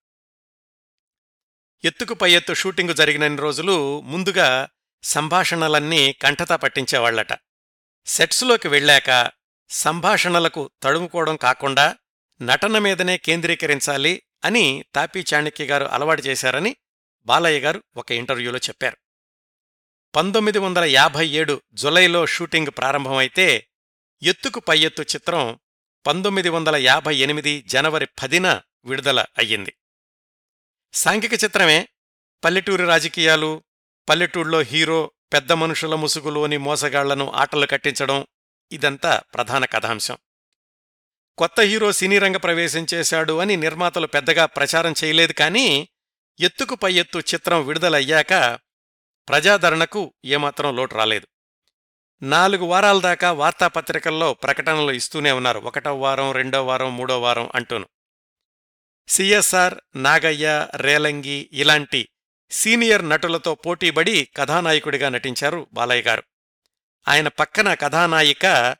Speaker 1: ఎత్తుకు పై ఎత్తు షూటింగు జరిగినన్ని రోజులు ముందుగా సంభాషణలన్నీ కంఠతా పట్టించేవాళ్ళట సెట్స్లోకి వెళ్ళాక సంభాషణలకు తడుముకోవడం కాకుండా నటన మీదనే కేంద్రీకరించాలి అని తాపీ చాణక్య గారు అలవాటు చేశారని బాలయ్య గారు ఒక ఇంటర్వ్యూలో చెప్పారు. పంతొమ్మిది వందల యాభై ఏడు జులైలో షూటింగ్ ప్రారంభమైతే ఎత్తుకు పై ఎత్తు చిత్రం పంతొమ్మిది వందల యాభై ఎనిమిది జనవరి పదిన విడుదల అయ్యింది. సాంఘిక చిత్రమే. పల్లెటూరి రాజకీయాలు పల్లెటూళ్ళలో హీరో పెద్ద మనుషుల ముసుగులోని మోసగాళ్ళను ఆటలు కట్టించడం ఇదంతా ప్రధాన కథాంశం. కొత్త హీరో సినీ రంగ ప్రవేశం చేశాడు అని నిర్మాతలు పెద్దగా ప్రచారం చేయలేదు కానీ ఎత్తుకు పై ఎత్తు చిత్రం విడుదలయ్యాక ప్రజాదరణకు ఏమాత్రం లోటు రాలేదు. నాలుగు వారాల దాకా వార్తాపత్రికల్లో ప్రకటనలు ఇస్తూనే ఉన్నారు. ఒకటో వారం రెండో వారం మూడో వారం అంటూను. సిఎస్ఆర్ నాగయ్య రేలంగి ఇలాంటి సీనియర్ నటులతో పోటీబడి కథానాయకుడిగా నటించారు బాలయ్య గారు. ఆయన పక్కన కథానాయిక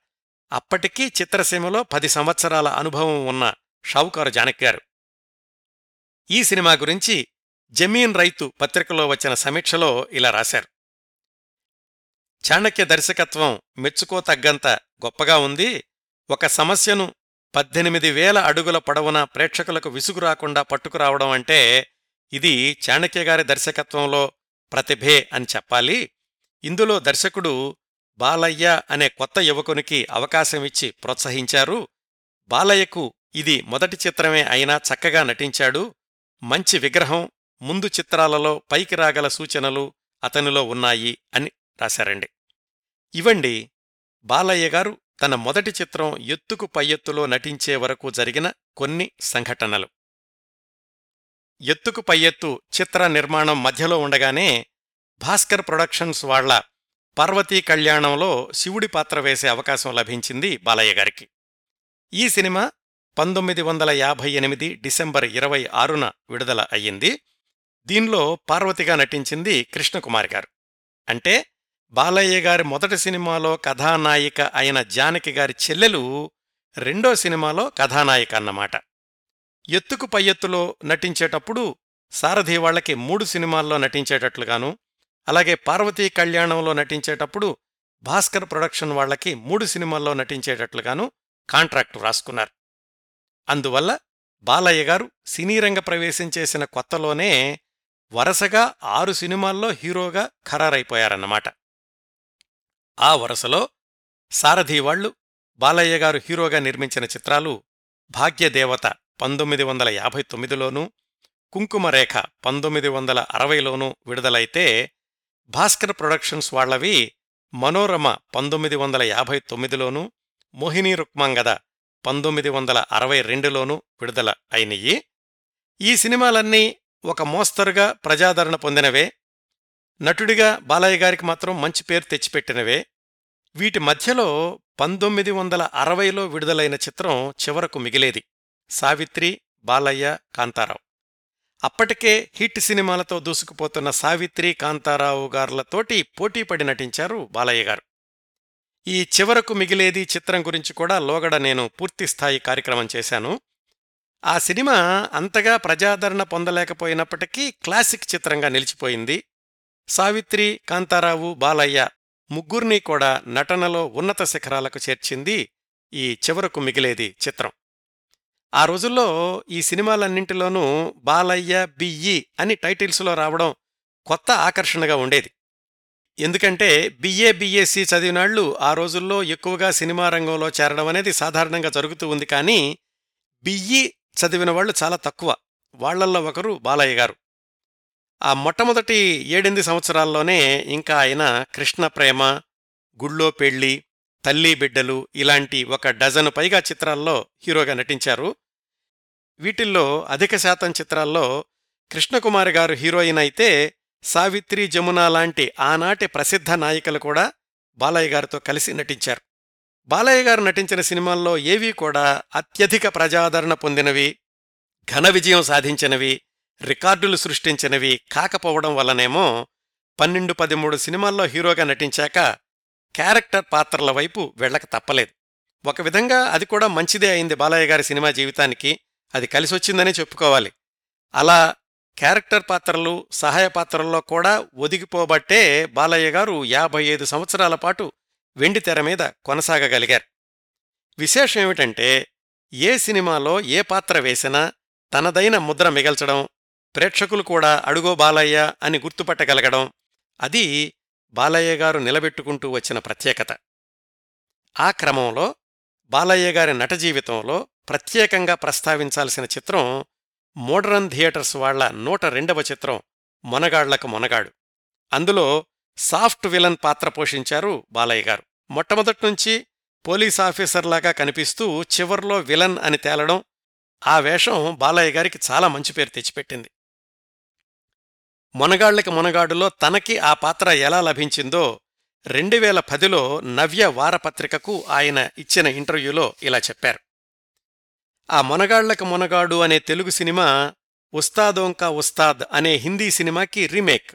Speaker 1: అప్పటికీ చిత్రసీమలో పది సంవత్సరాల అనుభవం ఉన్న షావుకారు జానక్ గారు ఈ సినిమా గురించి జమీన్ రైతు పత్రికలో వచ్చిన సమీక్షలో ఇలా రాశారు. చాణక్య దర్శకత్వం మెచ్చుకోతగ్గంత గొప్పగా ఉంది. ఒక సమస్యను పద్దెనిమిది వేల అడుగుల పొడవున ప్రేక్షకులకు విసుగు రాకుండా పట్టుకురావడం అంటే ఇది చాణక్య గారి దర్శకత్వంలో ప్రతిభే అని చెప్పాలి. ఇందులో దర్శకుడు బాలయ్య అనే కొత్త యువకునికి అవకాశమిచ్చి ప్రోత్సహించారు. బాలయ్యకు ఇది మొదటి చిత్రమే అయినా చక్కగా నటించాడు. మంచి విగ్రహం ముందు చిత్రాలలో పైకి రాగల సూచనలు అతనిలో ఉన్నాయి అని రాశారండి. ఇవండి బాలయ్య గారు తన మొదటి చిత్రం ఎత్తుకు పై ఎత్తులో నటించే వరకు జరిగిన కొన్ని సంఘటనలు. ఎత్తుకు పై ఎత్తు చిత్ర నిర్మాణం మధ్యలో ఉండగానే భాస్కర్ ప్రొడక్షన్స్ వాళ్ళ పార్వతీ కళ్యాణంలో శివుడి పాత్ర వేసే అవకాశం లభించింది బాలయ్య గారికి. ఈ సినిమా పంతొమ్మిది వందల యాభై ఎనిమిది డిసెంబర్ ఇరవై ఆరున విడుదల అయ్యింది. దీనిలో పార్వతిగా నటించింది కృష్ణకుమారి గారు. అంటే బాలయ్య గారి మొదటి సినిమాలో కథానాయిక అయిన జానకి గారి చెల్లెలు రెండో సినిమాలో కథానాయిక అన్నమాట. ఎత్తుకు పై ఎత్తులో నటించేటప్పుడు సారథి వాళ్ళకి మూడు సినిమాల్లో నటించేటట్లుగాను అలాగే పార్వతీ కళ్యాణంలో నటించేటప్పుడు భాస్కర్ ప్రొడక్షన్ వాళ్ళకి మూడు సినిమాల్లో నటించేటట్లుగాను కాంట్రాక్టు రాసుకున్నారు. అందువల్ల బాలయ్య గారు సినీ రంగ ప్రవేశం చేసిన కొత్తలోనే వరుసగా ఆరు సినిమాల్లో హీరోగా ఖరారైపోయారన్నమాట. ఆ వరుసలో సారథి వాళ్ళు బాలయ్య గారు హీరోగా నిర్మించిన చిత్రాలు భాగ్యదేవత పంతొమ్మిది వందల యాభై తొమ్మిదిలోనూ కుంకుమరేఖ పంతొమ్మిది వందల అరవైలోనూ విడుదలైతే భాస్కర్ ప్రొడక్షన్స్ వాళ్ళవి మనోరమ పంతొమ్మిది వందల యాభై తొమ్మిదిలోనూ మోహిని రుక్మంగద పంతొమ్మిది వందల అరవై రెండులోనూ విడుదల అయినయి ఈ సినిమాలన్నీ ఒక మోస్తరుగా ప్రజాదరణ పొందినవే. నటుడిగా బాలయ్య గారికి మాత్రం మంచి పేరు తెచ్చిపెట్టినవే. వీటి మధ్యలో పంతొమ్మిది వందల అరవైలో విడుదలైన చిత్రం చివరకు మిగిలేది. సావిత్రి బాలయ్య కాంతారావు. అప్పటికే హిట్ సినిమాలతో దూసుకుపోతున్న సావిత్రి కాంతారావు గారులతోటి పోటీపడి నటించారు బాలయ్య గారు. ఈ చివరకు మిగిలేది చిత్రం గురించి కూడా లోగడ నేను పూర్తిస్థాయి కార్యక్రమం చేశాను. ఆ సినిమా అంతగా ప్రజాదరణ పొందలేకపోయినప్పటికీ క్లాసిక్ చిత్రంగా నిలిచిపోయింది. సావిత్రి కాంతారావు బాలయ్య ముగ్గుర్నీ కూడా నటనలో ఉన్నత శిఖరాలకు చేర్చింది ఈ చివరకు మిగిలేది చిత్రం. ఆ రోజుల్లో ఈ సినిమాలన్నింటిలోనూ బాలయ్య బియ్యి అని టైటిల్స్లో రావడం కొత్త ఆకర్షణగా ఉండేది. ఎందుకంటే బిఏ బిఎస్సి చదివినాళ్ళు ఆ రోజుల్లో ఎక్కువగా సినిమా రంగంలో చేరడం అనేది సాధారణంగా జరుగుతూ ఉంది. కానీ బియ్యి చదివిన వాళ్ళు చాలా తక్కువ. వాళ్ళల్లో ఒకరు బాలయ్య గారు. ఆ మొట్టమొదటి ఏడెనిమిది సంవత్సరాల్లోనే ఇంకా ఆయన కృష్ణ ప్రేమ గుళ్ళో పెళ్ళి తల్లి బిడ్డలు ఇలాంటి ఒక డజను పైగా చిత్రాల్లో హీరోగా నటించారు. వీటిల్లో అధిక శాతం చిత్రాల్లో కృష్ణకుమారి గారు హీరోయిన్ అయితే సావిత్రి జమున లాంటి ఆనాటి ప్రసిద్ధ నాయికలు కూడా బాలయ్య గారితో కలిసి నటించారు. బాలయ్య గారు నటించిన సినిమాల్లో ఏవీ కూడా అత్యధిక ప్రజాదరణ పొందినవి ఘన విజయం సాధించినవి రికార్డులు సృష్టించినవి కాకపోవడం వల్లనేమో పన్నెండు పదిమూడు సినిమాల్లో హీరోగా నటించాక క్యారెక్టర్ పాత్రల వైపు వెళ్ళక తప్పలేదు. ఒక విధంగా అది కూడా మంచిదే అయింది బాలయ్య గారి సినిమా జీవితానికి. అది కలిసొచ్చిందనే చెప్పుకోవాలి. అలా క్యారెక్టర్ పాత్రలు సహాయ పాత్రల్లో కూడా ఒదిగిపోబట్టే బాలయ్య గారు యాభై ఐదు సంవత్సరాల పాటు వెండి తెర మీద కొనసాగగలిగారు. విశేషం ఏమిటంటే ఏ సినిమాలో ఏ పాత్ర వేసినా తనదైన ముద్ర మిగల్చడం ప్రేక్షకులు కూడా అడుగో బాలయ్య అని గుర్తుపట్టగలగడం అది బాలయ్య గారు నిలబెట్టుకుంటూ వచ్చిన ప్రత్యేకత. ఆ క్రమంలో బాలయ్య గారి నట జీవితంలో ప్రత్యేకంగా ప్రస్తావించాల్సిన చిత్రం మోడరన్ థియేటర్స్ వాళ్ళ నూట రెండవ చిత్రం మొనగాళ్ళకు మొనగాడు. అందులో సాఫ్ట్ విలన్ పాత్ర పోషించారు బాలయ్య గారు. మొట్టమొదట్నుంచి పోలీస్ ఆఫీసర్లాగా కనిపిస్తూ చివర్లో విలన్ అని తేలడం ఆ వేషం బాలయ్య గారికి చాలా మంచి పేరు తెచ్చిపెట్టింది. మొనగాళ్ళకి మొనగాడులో తనకి ఆ పాత్ర ఎలా లభించిందో రెండు వేల పదిలో నవ్య వారపత్రికకు ఆయన ఇచ్చిన ఇంటర్వ్యూలో ఇలా చెప్పారు. ఆ మొనగాళ్ళకు మొనగాడు అనే తెలుగు సినిమా ఉస్తాదోంకా ఉస్తాద్ అనే హిందీ సినిమాకి రీమేక్.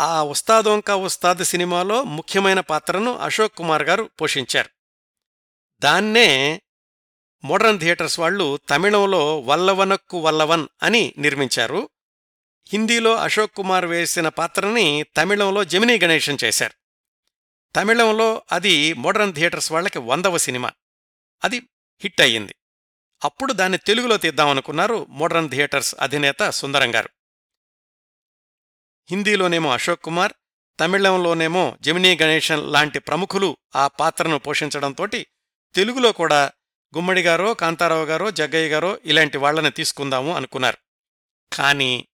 Speaker 1: ఆ ఉస్తాదోంకా ఉస్తాద్ సినిమాలో ముఖ్యమైన పాత్రను అశోక్ కుమార్ గారు పోషించారు. దాన్నే మోడర్న్ థియేటర్స్ వాళ్ళు తమిళంలో వల్లవనక్కు వల్లవన్ అని నిర్మించారు. హిందీలో అశోక్ కుమార్ వేసిన పాత్రని తమిళంలో జమినీ గణేషన్ చేశారు. తమిళంలో అది మోడర్న్ థియేటర్స్ వాళ్ళకి వందవ సినిమా. అది హిట్ అయ్యింది. అప్పుడు దాన్ని తెలుగులో తీద్దామనుకున్నారు మోడర్న్ థియేటర్స్ అధినేత సుందరం గారు. హిందీలోనేమో అశోక్ కుమార్ తమిళంలోనేమో జమినీ గణేశన్ లాంటి ప్రముఖులు ఆ పాత్రను పోషించడంతోటి తెలుగులో కూడా గుమ్మడి గారో కాంతారావు గారో జగ్గయ్య గారో ఇలాంటి వాళ్ళని తీసుకుందాము అనుకున్నారు. కాని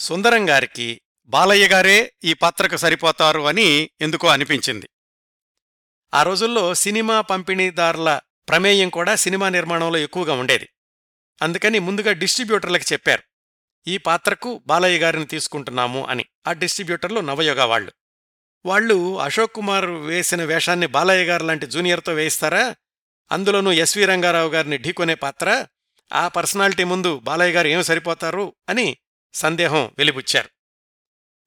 Speaker 1: సుందరం గారికి బాలయ్య గారే ఈ పాత్రకు సరిపోతారు అని ఎందుకో అనిపించింది. ఆ రోజుల్లో సినిమా పంపిణీదారుల ప్రమేయం కూడా సినిమా నిర్మాణంలో ఎక్కువగా ఉండేది. అందుకని ముందుగా డిస్ట్రిబ్యూటర్లకు చెప్పారు. ఈ పాత్రకు బాలయ్య గారిని తీసుకుంటున్నాము అని. ఆ డిస్ట్రిబ్యూటర్లు నవయోగ వాళ్ళు. వాళ్ళు అశోక్ కుమార్ వేసిన వేషాన్ని బాలయ్య గారు లాంటి జూనియర్తో వేయిస్తారా? అందులోనూ ఎస్వి రంగారావు గారిని ఢీకొనే పాత్ర? ఆ పర్సనాలిటీ ముందు బాలయ్య గారు ఏం సరిపోతారు? అని సందేహం వెలిబుచ్చారు.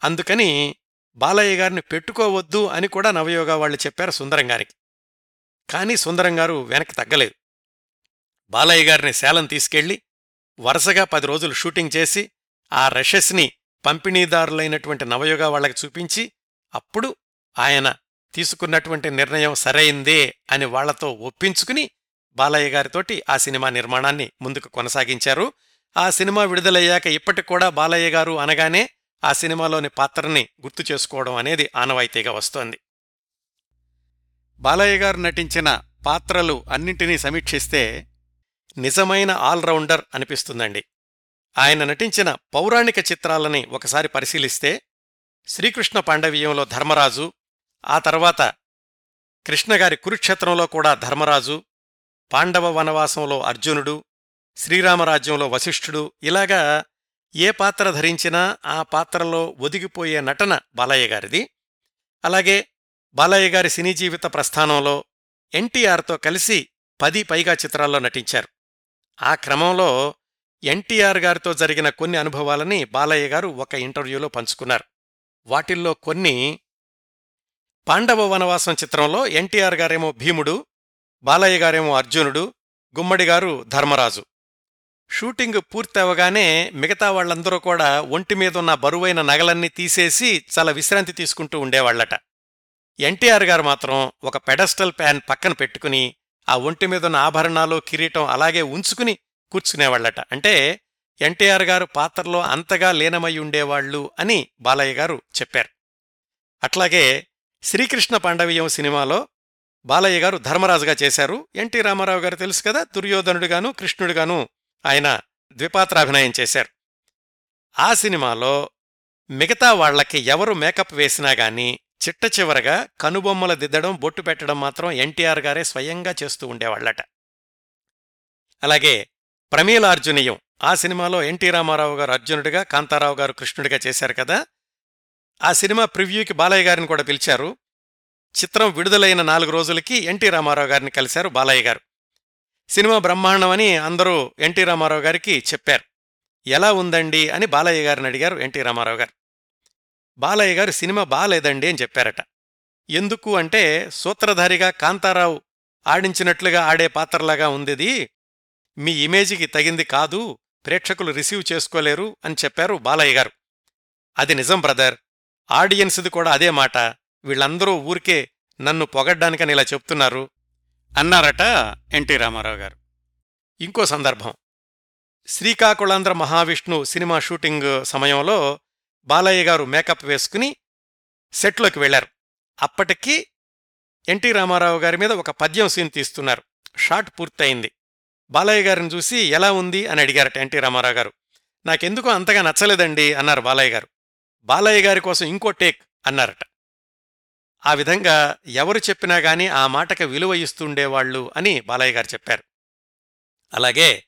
Speaker 1: అందుకని బాలయ్య గారిని పెట్టుకోవద్దు అని కూడా నవయోగ వాళ్ళు చెప్పారు సుందరం గారికి. కానీ సుందరం గారు వెనక్కి తగ్గలేదు. బాలయ్య గారిని సేలం తీసుకెళ్ళి వరుసగా పది రోజులు షూటింగ్ చేసి ఆ రషెస్ని పంపిణీదారులైనటువంటి నవయోగ వాళ్ళకి చూపించి అప్పుడు ఆయన తీసుకున్నటువంటి నిర్ణయం సరైందే అని వాళ్ళతో ఒప్పించుకుని బాలయ్య గారితోటి ఆ సినిమా నిర్మాణాన్ని ముందుకు కొనసాగించారు. ఆ సినిమా విడుదలయ్యాక ఇప్పటికి కూడా బాలయ్య గారు అనగానే ఆ సినిమాలోని పాత్రని గుర్తు చేసుకోవడం అనేది ఆనవాయితీగా వస్తోంది. బాలయ్య గారు నటించిన పాత్రలు అన్నింటినీ సమీక్షిస్తే నిజమైన ఆల్రౌండర్ అనిపిస్తుందండి. ఆయన నటించిన పౌరాణిక చిత్రాలని ఒకసారి పరిశీలిస్తే శ్రీకృష్ణ పాండవీయంలో ధర్మరాజు ఆ తర్వాత కృష్ణగారి కురుక్షేత్రంలో కూడా ధర్మరాజు పాండవ వనవాసంలో అర్జునుడు శ్రీరామరాజ్యంలో వశిష్ఠుడు ఇలాగా ఏ పాత్ర ధరించినా ఆ పాత్రలో ఒదిగిపోయే నటన బాలయ్య గారిది. అలాగే బాలయ్య గారి సినీ జీవిత ప్రస్థానంలో ఎన్టీఆర్తో కలిసి పది పైగా చిత్రాల్లో నటించారు. ఆ క్రమంలో ఎన్టీఆర్ గారితో జరిగిన కొన్ని అనుభవాలని బాలయ్య గారు ఒక ఇంటర్వ్యూలో పంచుకున్నారు. వాటిల్లో కొన్ని పాండవ వనవాసం చిత్రంలో ఎన్టీఆర్ గారేమో భీముడు బాలయ్య గారేమో అర్జునుడు గుమ్మడిగారు ధర్మరాజు. షూటింగ్ పూర్తవగానే మిగతా వాళ్ళందరూ కూడా ఒంటి మీదున్న బరువైన నగలన్నీ తీసేసి చాలా విశ్రాంతి తీసుకుంటూ ఉండేవాళ్ళట ఎన్టీఆర్ గారు మాత్రం ఒక పెడస్టల్ ప్యాన్ పక్కన పెట్టుకుని ఆ ఒంటి మీదున్న ఆభరణాలు కిరీటం అలాగే ఉంచుకుని కూర్చునేవాళ్ళట అంటే ఎన్టీఆర్ గారు పాత్రలో అంతగా లీనమై ఉండేవాళ్ళు అని బాలయ్య గారు చెప్పారు. అట్లాగే శ్రీకృష్ణ పాండవీయం సినిమాలో బాలయ్య గారు ధర్మరాజుగా చేశారు. ఎన్టీ రామారావు గారు తెలుసు కదా దుర్యోధనుడుగాను కృష్ణుడుగాను ఆయన ద్విపాత్రాభినయం చేశారు. ఆ సినిమాలో మిగతా వాళ్ళకి ఎవరు మేకప్ వేసినా గాని చిట్ట చివరగా కనుబొమ్మలు దిద్దడం బొట్టు పెట్టడం మాత్రం ఎన్టీఆర్ గారే స్వయంగా చేస్తూ ఉండేవాళ్ళట అలాగే ప్రమీలార్జునీయం ఆ సినిమాలో ఎన్టీ రామారావు గారు అర్జునుడిగా కాంతారావు గారు కృష్ణుడిగా చేశారు కదా. ఆ సినిమా ప్రివ్యూకి బాలయ్య గారిని కూడా పిలిచారు. చిత్రం విడుదలైన నాలుగు రోజులకి ఎన్టీ రామారావు గారిని కలిశారు బాలయ్య గారు. సినిమా బ్రహ్మాండమని అందరూ ఎన్టీ రామారావు గారికి చెప్పారు. ఎలా ఉందండి అని బాలయ్య గారిని అడిగారు ఎన్టీ రామారావు గారు. బాలయ్య గారు సినిమా బాలేదండి అని చెప్పారట. ఎందుకు అంటే సూత్రధారిగా కాంతారావు ఆడించినట్లుగా ఆడే పాత్రలాగా ఉందిది మీ ఇమేజికి తగింది కాదు ప్రేక్షకులు రిసీవ్ చేసుకోలేరు అని చెప్పారు బాలయ్య గారు. అది నిజం బ్రదర్ ఆడియన్స్ది కూడా అదే మాట. వీళ్ళందరూ ఊరికే నన్ను పొగడ్డానికని ఇలా చెప్తున్నారు అన్నారట ఎన్టీ రామారావు గారు. ఇంకో సందర్భం. శ్రీకాకుళాంధ్ర మహావిష్ణు సినిమా షూటింగ్ సమయంలో బాలయ్య గారు మేకప్ వేసుకుని సెట్లోకి వెళ్ళారు అప్పటికి ఎన్టీ రామారావు గారి మీద ఒక పద్యం సీన్ తీస్తున్నారు. షాట్ పూర్తయింది. బాలయ్య గారిని చూసి ఎలా ఉంది అని అడిగారట ఎన్టీ రామారావు గారు. నాకెందుకో అంతగా నచ్చలేదండి అన్నారు బాలయ్య గారు. బాలయ్య గారి కోసం ఇంకో టేక్ అన్నారట. ఆ విధంగా ఎవరు చెప్పినా గాని ఆ మాటకు విలువ ఇస్తుండేవాళ్ళు అని బాలయ్య గారు చెప్పారు. అలాగే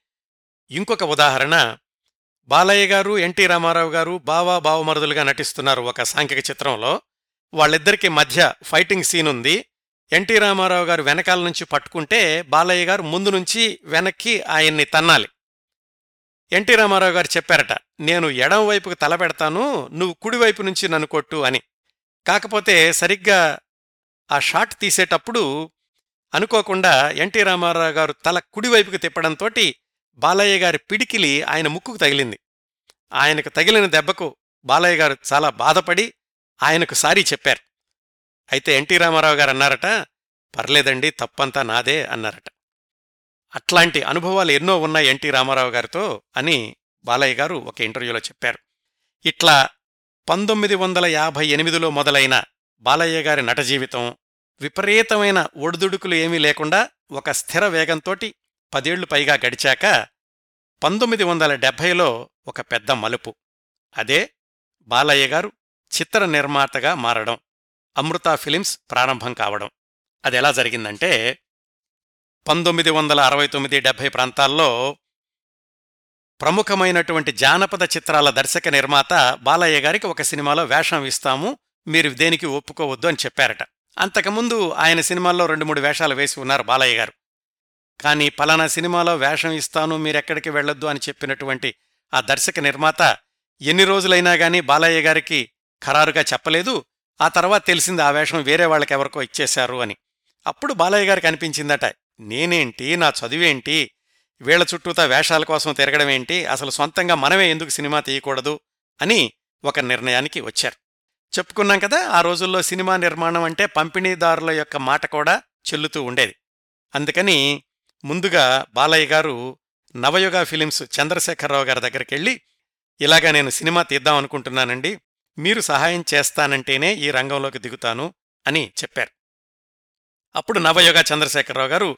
Speaker 1: ఇంకొక ఉదాహరణ బాలయ్య గారు ఎన్టీ రామారావు గారు బావా బావమరుదులుగా నటిస్తున్నారు ఒక సాంఘిక చిత్రంలో. వాళ్ళిద్దరికీ మధ్య ఫైటింగ్ సీన్ ఉంది. ఎన్టీ రామారావు గారు వెనకాల నుంచి పట్టుకుంటే బాలయ్య గారు ముందు నుంచి వెనక్కి ఆయన్ని తన్నాలి. ఎన్టీ రామారావు గారు చెప్పారట నేను ఎడం వైపుకు తల పెడతాను నువ్వు కుడివైపు నుంచి నన్ను కొట్టు అని. కాకపోతే సరిగ్గా ఆ షాట్ తీసేటప్పుడు అనుకోకుండా ఎన్టీ రామారావు గారు తల కుడివైపుకి తిప్పడంతోటి బాలయ్య గారి పిడికిలి ఆయన ముక్కుకు తగిలింది. ఆయనకు తగిలిన దెబ్బకు బాలయ్య గారు చాలా బాధపడి ఆయనకు సారీ చెప్పారు. అయితే ఎన్టీ రామారావు గారు అన్నారట పర్లేదండి తప్పంతా నాదే అన్నారట. అట్లాంటి అనుభవాలు ఎన్నో ఉన్నాయి ఎన్టీ రామారావు గారితో అని బాలయ్య గారు ఒక ఇంటర్వ్యూలో చెప్పారు. ఇట్లా పంతొమ్మిది వందల యాభై ఎనిమిదిలో మొదలైన బాలయ్య గారి నట జీవితం విపరీతమైన ఒడిదుడుకులు ఏమీ లేకుండా ఒక స్థిర వేగంతోటి పదేళ్ళు పైగా గడిచాక పంతొమ్మిది వందల డెబ్భైలో ఒక పెద్ద మలుపు. అదే బాలయ్య గారు చిత్ర నిర్మాతగా మారడం అమృత ఫిలిమ్స్ ప్రారంభం కావడం. అదెలా జరిగిందంటే పంతొమ్మిది వందల అరవై తొమ్మిది డెబ్భై ప్రాంతాల్లో ప్రముఖమైనటువంటి జానపద చిత్రాల దర్శక నిర్మాత బాలయ్య గారికి ఒక సినిమాలో వేషం ఇస్తాము మీరు దేనికి ఒప్పుకోవద్దు అని చెప్పారట. అంతకుముందు ఆయన సినిమాల్లో రెండు మూడు వేషాలు వేసి ఉన్నారు బాలయ్య గారు. కానీ పలానా సినిమాలో వేషం ఇస్తాను మీరెక్కడికి వెళ్ళొద్దు అని చెప్పినటువంటి ఆ దర్శక నిర్మాత ఎన్ని రోజులైనా గానీ బాలయ్య గారికి ఖరారుగా చెప్పలేదు. ఆ తర్వాత తెలిసింది ఆ వేషం వేరే వాళ్ళకెవరికో ఇచ్చేశారు అని. అప్పుడు బాలయ్య గారికి అనిపించిందట నేనేంటి నా చదువేంటి వీళ్ళ చుట్టూతా వేషాల కోసం తిరగడమేంటి అసలు సొంతంగా మనమే ఎందుకు సినిమా తీయకూడదు? అని ఒక నిర్ణయానికి వచ్చారు. చెప్పుకున్నాం కదా ఆ రోజుల్లో సినిమా నిర్మాణం అంటే పంపిణీదారుల యొక్క మాట కూడా చెల్లుతూ ఉండేది. అందుకని ముందుగా బాలయ్య గారు నవయుగ ఫిలిమ్స్ చంద్రశేఖరరావు గారి దగ్గరికి వెళ్ళి ఇలాగా నేను సినిమా తీద్దాం అనుకుంటున్నానండి మీరు సహాయం చేస్తానంటేనే ఈ రంగంలోకి దిగుతాను అని చెప్పారు. అప్పుడు నవయుగ చంద్రశేఖరరావు గారు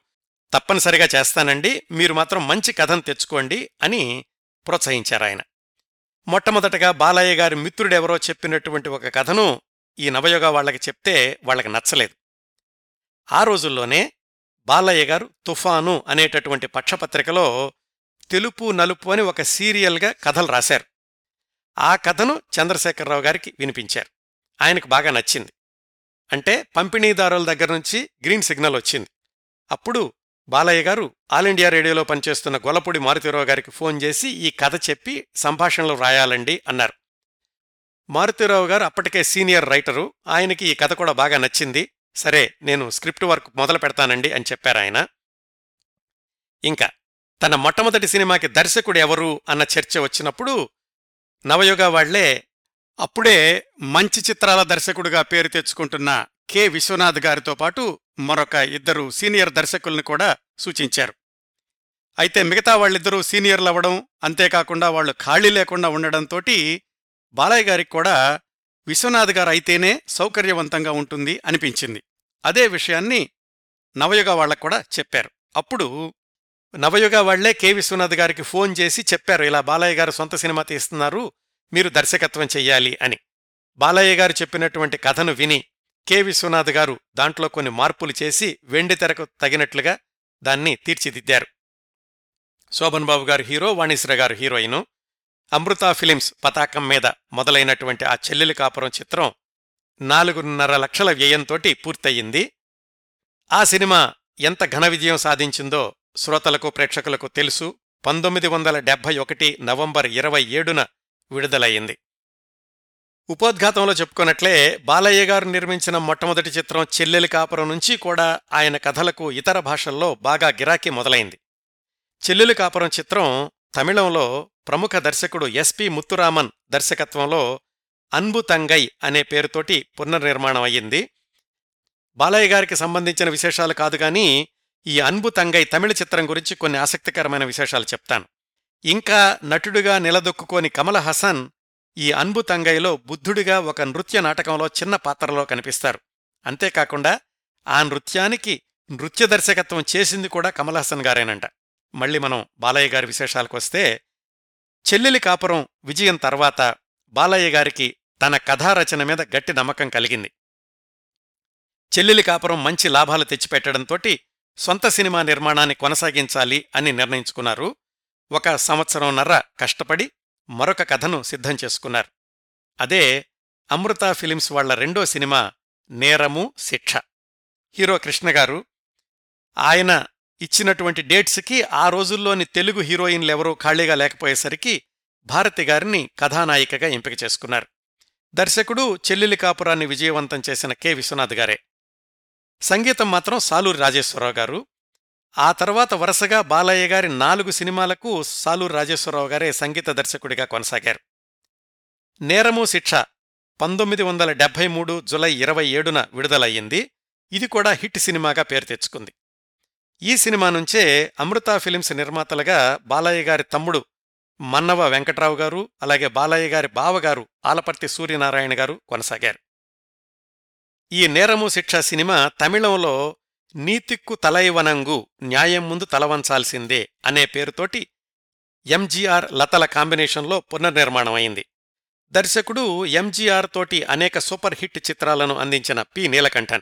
Speaker 1: తప్పనిసరిగా చేస్తానండి మీరు మాత్రం మంచి కథను తెచ్చుకోండి అని ప్రోత్సహించారు ఆయన మొట్టమొదటగా బాలయ్య గారి మిత్రుడెవరో చెప్పినటువంటి ఒక కథను ఈ నవయుగ వాళ్ళకి చెప్తే వాళ్ళకి నచ్చలేదు. ఆ రోజుల్లోనే బాలయ్య గారు తుఫాను అనేటటువంటి పక్షపత్రికలో తెలుపు నలుపు అని ఒక సీరియల్గా కథలు రాశారు. ఆ కథను చంద్రశేఖరరావు గారికి వినిపించారు. ఆయనకు బాగా నచ్చింది. అంటే పంపిణీదారుల దగ్గర నుంచి గ్రీన్ సిగ్నల్ వచ్చింది. అప్పుడు బాలయ్య గారు ఆల్ ఇండియా రేడియోలో పనిచేస్తున్న గొల్లపూడి మారుతీరావు గారికి ఫోన్ చేసి ఈ కథ చెప్పి సంభాషణలు రాయాలండి అన్నారు. మారుతీరావు గారు అప్పటికే సీనియర్ రైటరు ఆయనకి ఈ కథ కూడా బాగా నచ్చింది. సరే నేను స్క్రిప్ట్ వర్క్ మొదలు పెడతానండి అని చెప్పారు ఆయన. ఇంకా తన మొట్టమొదటి సినిమాకి దర్శకుడు ఎవరు అన్న చర్చ వచ్చినప్పుడు నవయుగ వాళ్ళే అప్పుడే మంచి చిత్రాల దర్శకుడుగా పేరు తెచ్చుకుంటున్న కె. విశ్వనాథ్ గారితో పాటు మరొక ఇద్దరు సీనియర్ దర్శకుల్ని కూడా సూచించారు. అయితే మిగతా వాళ్ళిద్దరూ సీనియర్లు అవ్వడం అంతేకాకుండా వాళ్ళు ఖాళీ లేకుండా ఉండడంతో బాలయ్య గారికి కూడా విశ్వనాథ్ గారు అయితేనే సౌకర్యవంతంగా ఉంటుంది అనిపించింది. అదే విషయాన్ని నవయుగ వాళ్ళకు కూడా చెప్పారు. అప్పుడు నవయుగ వాళ్ళే కె. విశ్వనాథ్ గారికి ఫోన్ చేసి చెప్పారు ఇలా బాలయ్య గారు సొంత సినిమా తీస్తున్నారు మీరు దర్శకత్వం చెయ్యాలి అని. బాలయ్య గారు చెప్పినటువంటి కథను విని కె. విశ్వనాథ్ గారు దాంట్లో కొన్ని మార్పులు చేసి వెండి తెరకు తగినట్లుగా దాన్ని తీర్చిదిద్దారు. శోభన్ బాబు గారు హీరో వాణిశ్ర గారు హీరోయిను. అమృత ఫిలిమ్స్ పతాకం మీద మొదలైనటువంటి ఆ చెల్లెలి కాపురం చిత్రం నాలుగున్నర లక్షల వ్యయంతోటి పూర్తయింది. ఆ సినిమా ఎంత ఘన విజయం సాధించిందో శ్రోతలకు ప్రేక్షకులకు తెలుసు. పంతొమ్మిది వందల డెబ్భై ఒకటి నవంబర్ ఇరవై ఏడున విడుదలయ్యింది. ఉపోద్ఘాతంలో చెప్పుకున్నట్లే బాలయ్య గారు నిర్మించిన మొట్టమొదటి చిత్రం చెల్లెలి కాపురం నుంచి కూడా ఆయన కథలకు ఇతర భాషల్లో బాగా గిరాకీ మొదలైంది. చెల్లెలి కాపురం చిత్రం తమిళంలో ప్రముఖ దర్శకుడు ఎస్పి ముత్తురామన్ దర్శకత్వంలో అన్బు తంగై అనే పేరుతోటి పునర్నిర్మాణం అయ్యింది. బాలయ్య గారికి సంబంధించిన విశేషాలు కాదు గాని ఈ అన్బు తంగై తమిళ చిత్రం గురించి కొన్ని ఆసక్తికరమైన విశేషాలు చెప్తాను. ఇంకా నటుడుగా నిలదొక్కుకోని కమల హసన్ ఈ అన్బు తంగైలో బుద్ధుడిగా ఒక నృత్య నాటకంలో చిన్న పాత్రలో కనిపిస్తారు. అంతేకాకుండా ఆ నృత్యానికి నృత్య దర్శకత్వం చేసింది కూడా కమలహాసన్ గారేనంట. మళ్ళీ మనం బాలయ్య గారి విశేషాలకొస్తే చెల్లెలి కాపురం విజయం తర్వాత బాలయ్య గారికి తన కథారచన మీద గట్టి నమ్మకం కలిగింది. చెల్లెలి కాపురం మంచి లాభాలు తెచ్చిపెట్టడంతోటి సొంత సినిమా నిర్మాణాన్ని కొనసాగించాలి అని నిర్ణయించుకున్నారు. ఒక సంవత్సరంన్నర కష్టపడి మరొక కథను సిద్ధం చేసుకున్నారు. అదే అమృత ఫిలిమ్స్ వాళ్ళ రెండో సినిమా నేరము శిక్ష. హీరో కృష్ణగారు ఆయన ఇచ్చినటువంటి డేట్స్కి ఆ రోజుల్లోని తెలుగు హీరోయిన్లెవరూ ఖాళీగా లేకపోయేసరికి భారతి గారిని కథానాయికగా ఎంపిక చేసుకున్నారు. దర్శకుడు చెల్లెలి కాపురాన్ని విజయవంతం చేసిన కె. విశ్వనాథ్ గారే. సంగీతం మాత్రం సాలూరి రాజేశ్వరరావు గారు ఆ తర్వాత వరుసగా బాలయ్య గారి నాలుగు సినిమాలకు సాలూరు రాజేశ్వరరావు గారే సంగీత దర్శకుడిగా కొనసాగారు. నేరము శిక్ష పంతొమ్మిది వందల డెబ్బై మూడు జులై ఇరవై ఏడున విడుదలయ్యింది. ఇది కూడా హిట్ సినిమాగా పేరు తెచ్చుకుంది. ఈ సినిమా నుంచే అమృత ఫిలిమ్స్ నిర్మాతలుగా బాలయ్య గారి తమ్ముడు మన్నవ వెంకట్రావు గారు అలాగే బాలయ్య గారి బావగారు ఆలపర్తి సూర్యనారాయణ గారు కొనసాగారు. ఈ నేరము శిక్ష సినిమా తమిళంలో నీతిక్కు తలైవనంగు న్యాయం ముందు తలవంచాల్సిందే అనే పేరుతోటి ఎంజీఆర్ లతల కాంబినేషన్లో పునర్నిర్మాణమైంది. దర్శకుడు ఎంజీఆర్ తోటి అనేక సూపర్ హిట్ చిత్రాలను అందించిన పి. నీలకంఠన్.